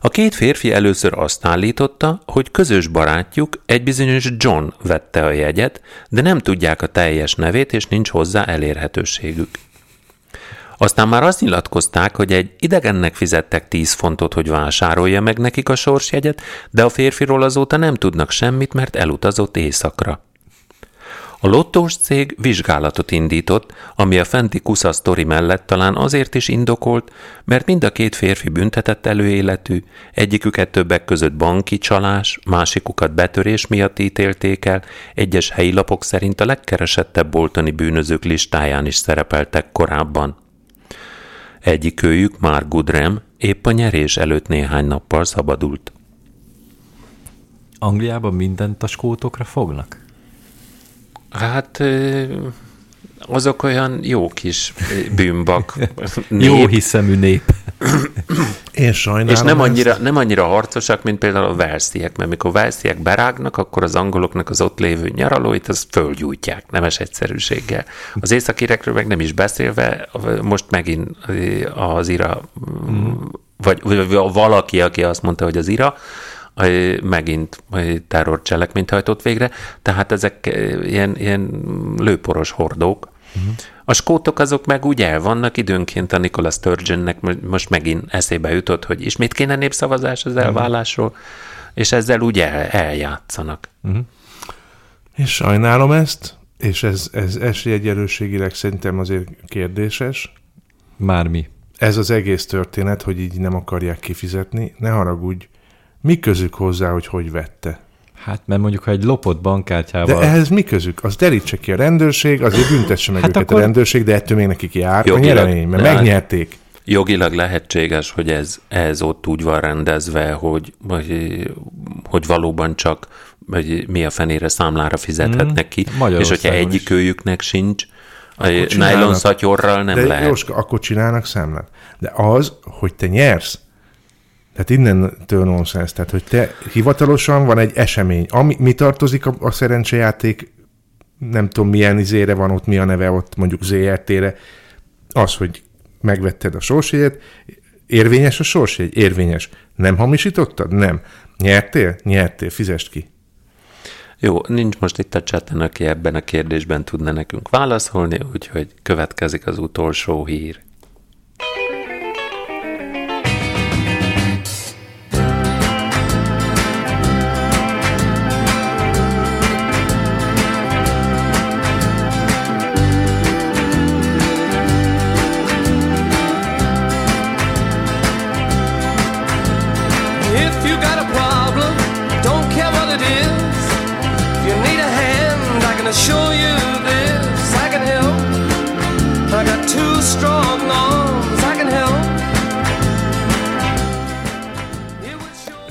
A két férfi először azt állította, hogy közös barátjuk egy bizonyos John vette a jegyet, de nem tudják a teljes nevét, és nincs hozzá elérhetőségük. Aztán már azt nyilatkozták, hogy egy idegennek fizettek 10 fontot, hogy vásárolja meg nekik a sorsjegyet, de a férfiról azóta nem tudnak semmit, mert elutazott éjszakra. A lottós cég vizsgálatot indított, ami a fenti kusza sztori mellett talán azért is indokolt, mert mind a két férfi büntetett előéletű, egyiküket többek között banki csalás, másikukat betörés miatt ítélték el, egyes helyi lapok szerint a legkeresettebb boltoni bűnözők listáján is szerepeltek korábban. Egyikőjük, Mark Goodrem, épp a nyerés előtt néhány nappal szabadult. Angliában mindent a skótokra fognak? Hát azok olyan jó kis bűnbak. Jó hiszemű nép. Én sajnálom és nem ezt. annyira, nem annyira harcosak, mint például a versziek, mert mikor versziek berágnak, akkor az angoloknak az ott lévő nyaralóit, az fölgyújtják, nemes egyszerűséggel. Az északirekről meg nem is beszélve, most megint az ira, vagy, vagy valaki, aki azt mondta, hogy az ira, megint terrorcselekményt hajtott végre, tehát ezek ö, ilyen, ilyen lőporos hordók. Uh-huh. A skótok azok meg úgy el vannak, időnként a Nicola Sturgeonnek mo- most megint eszébe jutott, hogy ismét kéne népszavazás az elvállásról, és ezzel úgy el, eljátszanak. És sajnálom ezt, és ez, ez esélyegyelőségileg szerintem azért kérdéses. Már mi. Ez az egész történet, hogy így nem akarják kifizetni, ne haragudj, mi közük hozzá, hogy hogy vette? Hát, mert mondjuk, ha egy lopott De bankkártyával... ehhez mi közük? Az derítse ki a rendőrség, azért büntesse meg Hát hát őket akkor- a rendőrség, de ettől még nekik jár a Jogilag- nyeremény, mert de- megnyerték. Jogilag lehetséges, hogy ez, ez ott úgy van rendezve, hogy, hogy, hogy valóban csak hogy mi a fenére számlára fizethetnek ki, és hogyha is. egyikőjüknek sincs, a nylon szatyorral nem de lehet. Jóska, akkor csinálnak számlát. De az, hogy te nyersz, tehát innentől nonsens, tehát hogy te hivatalosan van egy esemény, ami, mi tartozik a, a szerencsejáték, nem tudom milyen izére van ott, mi a neve ott mondjuk ZRT-re, az, hogy megvetted a sorsjegyet, érvényes a sorsjegy? Érvényes. Nem hamisítottad? Nem. Nyertél? Nyertél, fizest ki. Jó, nincs most itt a chaten, aki ebben a kérdésben tudna nekünk válaszolni, úgyhogy következik az utolsó hír.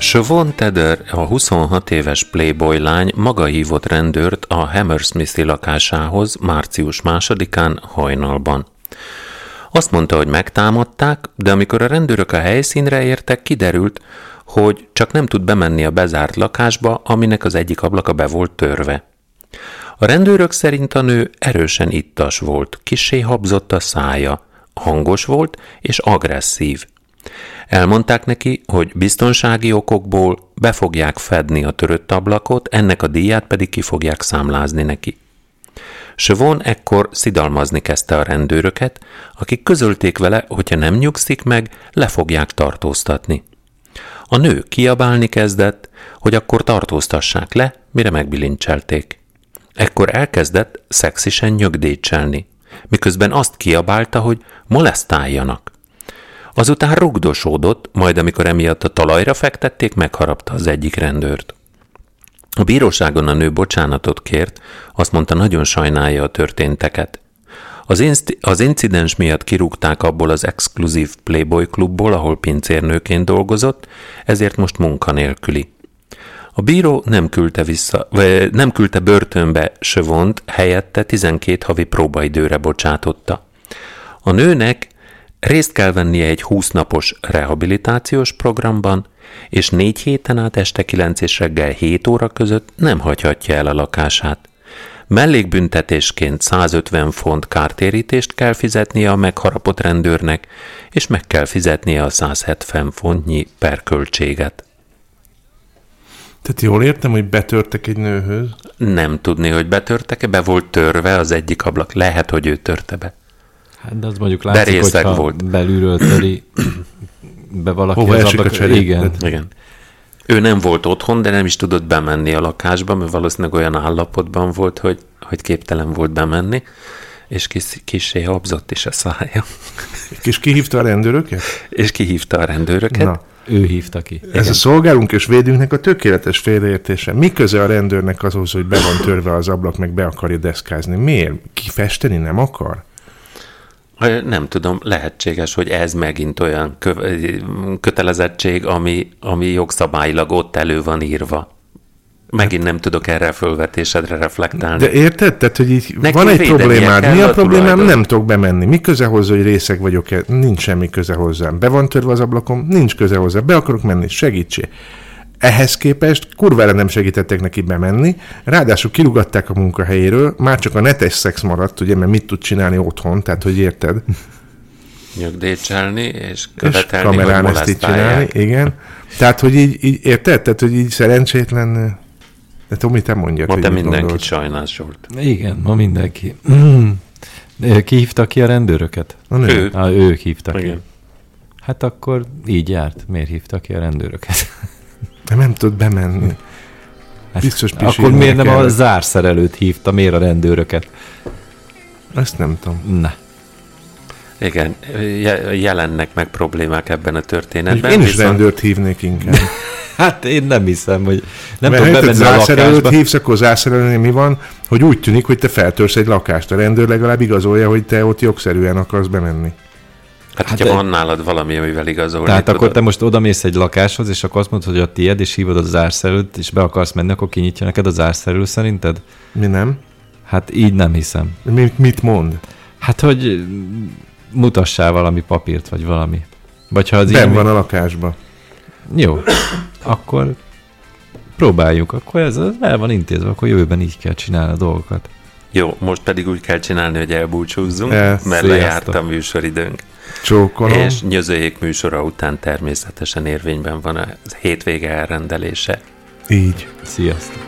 Siobhan Tedder, a 26 éves Playboy lány maga hívott rendőrt a Hammersmithi lakásához március másodikán hajnalban. Azt mondta, hogy megtámadták, de amikor a rendőrök a helyszínre értek, kiderült, hogy csak nem tud bemenni a bezárt lakásba, aminek az egyik ablaka be volt törve. A rendőrök szerint a nő erősen ittas volt, kissé habzott a szája, hangos volt és agresszív. Elmondták neki, hogy biztonsági okokból be fogják fedni a törött ablakot, ennek a díját pedig ki fogják számlázni neki. Sövon ekkor szidalmazni kezdte a rendőröket, akik közölték vele, hogyha nem nyugszik meg, le fogják tartóztatni. A nő kiabálni kezdett, hogy akkor tartóztassák le, mire megbilincselték. Ekkor elkezdett szexisen nyögdécselni, miközben azt kiabálta, hogy molesztáljanak. Azután rugdosódott, majd amikor emiatt a talajra fektették, megharapta az egyik rendőrt. A bíróságon a nő bocsánatot kért, azt mondta, nagyon sajnálja a történteket. Az, inst- az incidens miatt kirúgták abból az exkluzív Playboy klubból, ahol pincérnőként dolgozott, ezért most munkanélküli. A bíró nem küldte, vissza, vagy nem küldte börtönbe Sövont, helyette 12 havi próbaidőre bocsátotta. A nőnek részt kell vennie egy 20 napos rehabilitációs programban, és négy héten át este 9 és reggel 7 óra között nem hagyhatja el a lakását. Mellékbüntetésként 150 font kártérítést kell fizetnie a megharapott rendőrnek, és meg kell fizetnie a 170 fontnyi perköltséget. Tehát jól értem, hogy betörtek egy nőhöz, Nem tudni, hogy betörtek-e, be volt törve az egyik ablak. Lehet, hogy ő törte be. Hát de az mondjuk látszik, részeg hogyha volt. belülről töri be valaki Hova az esik a ablak, cserép? igen. Igen. Ő nem volt otthon, de nem is tudott bemenni a lakásba, mert valószínűleg olyan állapotban volt, hogy, hogy képtelen volt bemenni, és kis, kisé habzott is a szája, És kihívta a rendőröket? és kihívta a rendőröket. Na, Ő hívta ki. ez a szolgálunk és védünknek a tökéletes félreértése. Mi köze a rendőrnek azhoz, hogy be van törve az ablak, meg be akarja deszkázni? Miért? Kifesteni nem akar? Nem tudom, lehetséges, hogy ez megint olyan kö- kötelezettség, ami, ami jogszabályilag ott elő van írva. Megint nem tudok erre a fölvetésedre reflektálni. De érted? Tehát, hogy így Neki van egy problémád. Mi a a problémám? tulajdon. Nem tudok bemenni. Mi köze hozzá, hogy részeg vagyok-e? Nincs semmi köze hozzám. Be van törve az ablakom? Nincs köze hozzá. Be akarok menni? Segítsé. Ehhez képest kurvára nem segítettek neki bemenni, ráadásul kirugatták a munkahelyéről, már csak a netes szex maradt, ugye, mert mit tud csinálni otthon, tehát hogy érted? Nyögdécselni és És követelni, hogy kamerán ezt így csinálni, igen. Tehát, hogy így, így érted? Tehát, hogy így szerencsétlen... De Tomi, te mondjad, Ma hogy te sajnálsz, Zsolt. Igen, ma mindenki. Ki hívta ki a rendőröket? Na, nő. Ő. Ah, ők hívtak ki. Igen. Hát akkor így járt. Miért hívta ki a rendőröket? De nem tud bemenni. Hát, Biztos akkor miért nem a kellett. zárszerelőt hívta, miért a rendőröket? Ezt nem tudom. Na, Igen, je- jelennek meg problémák ebben a történetben. Én is viszont- rendőrt hívnék inkább. hát én nem hiszem, hogy nem Mert tudom bemenni a zárszerelőt lakásba. hívsz, akkor zárszerelőnél mi van? Hogy úgy tűnik, hogy te feltörsz egy lakást. A rendőr legalább igazolja, hogy te ott jogszerűen akarsz bemenni. Hát, Hát hogyha de- van nálad valami, amivel igazolni Tehát tudod. akkor te most odamész egy lakáshoz, és akkor azt mondod, hogy a tied, és hívod a zárszerelőt, és be akarsz menni, akkor kinyitja neked a zárszerelő szerinted? Mi nem? Hát így nem hiszem. Mi, mit mond? Hát, hogy mutassál valami papírt, vagy valami. Vagy ha az Ben ilyen... van a lakásban. Jó, akkor próbáljuk. Akkor ez ez el van intézve, akkor jövőben így kell csinálni a dolgokat. Jó, most pedig úgy kell csinálni, hogy elbúcsúzzunk, El, mert sziasztok. lejárt a műsoridőnk. Csókolom. És nyözőjék műsora után természetesen érvényben van a hétvége elrendelése. Így. Sziasztok!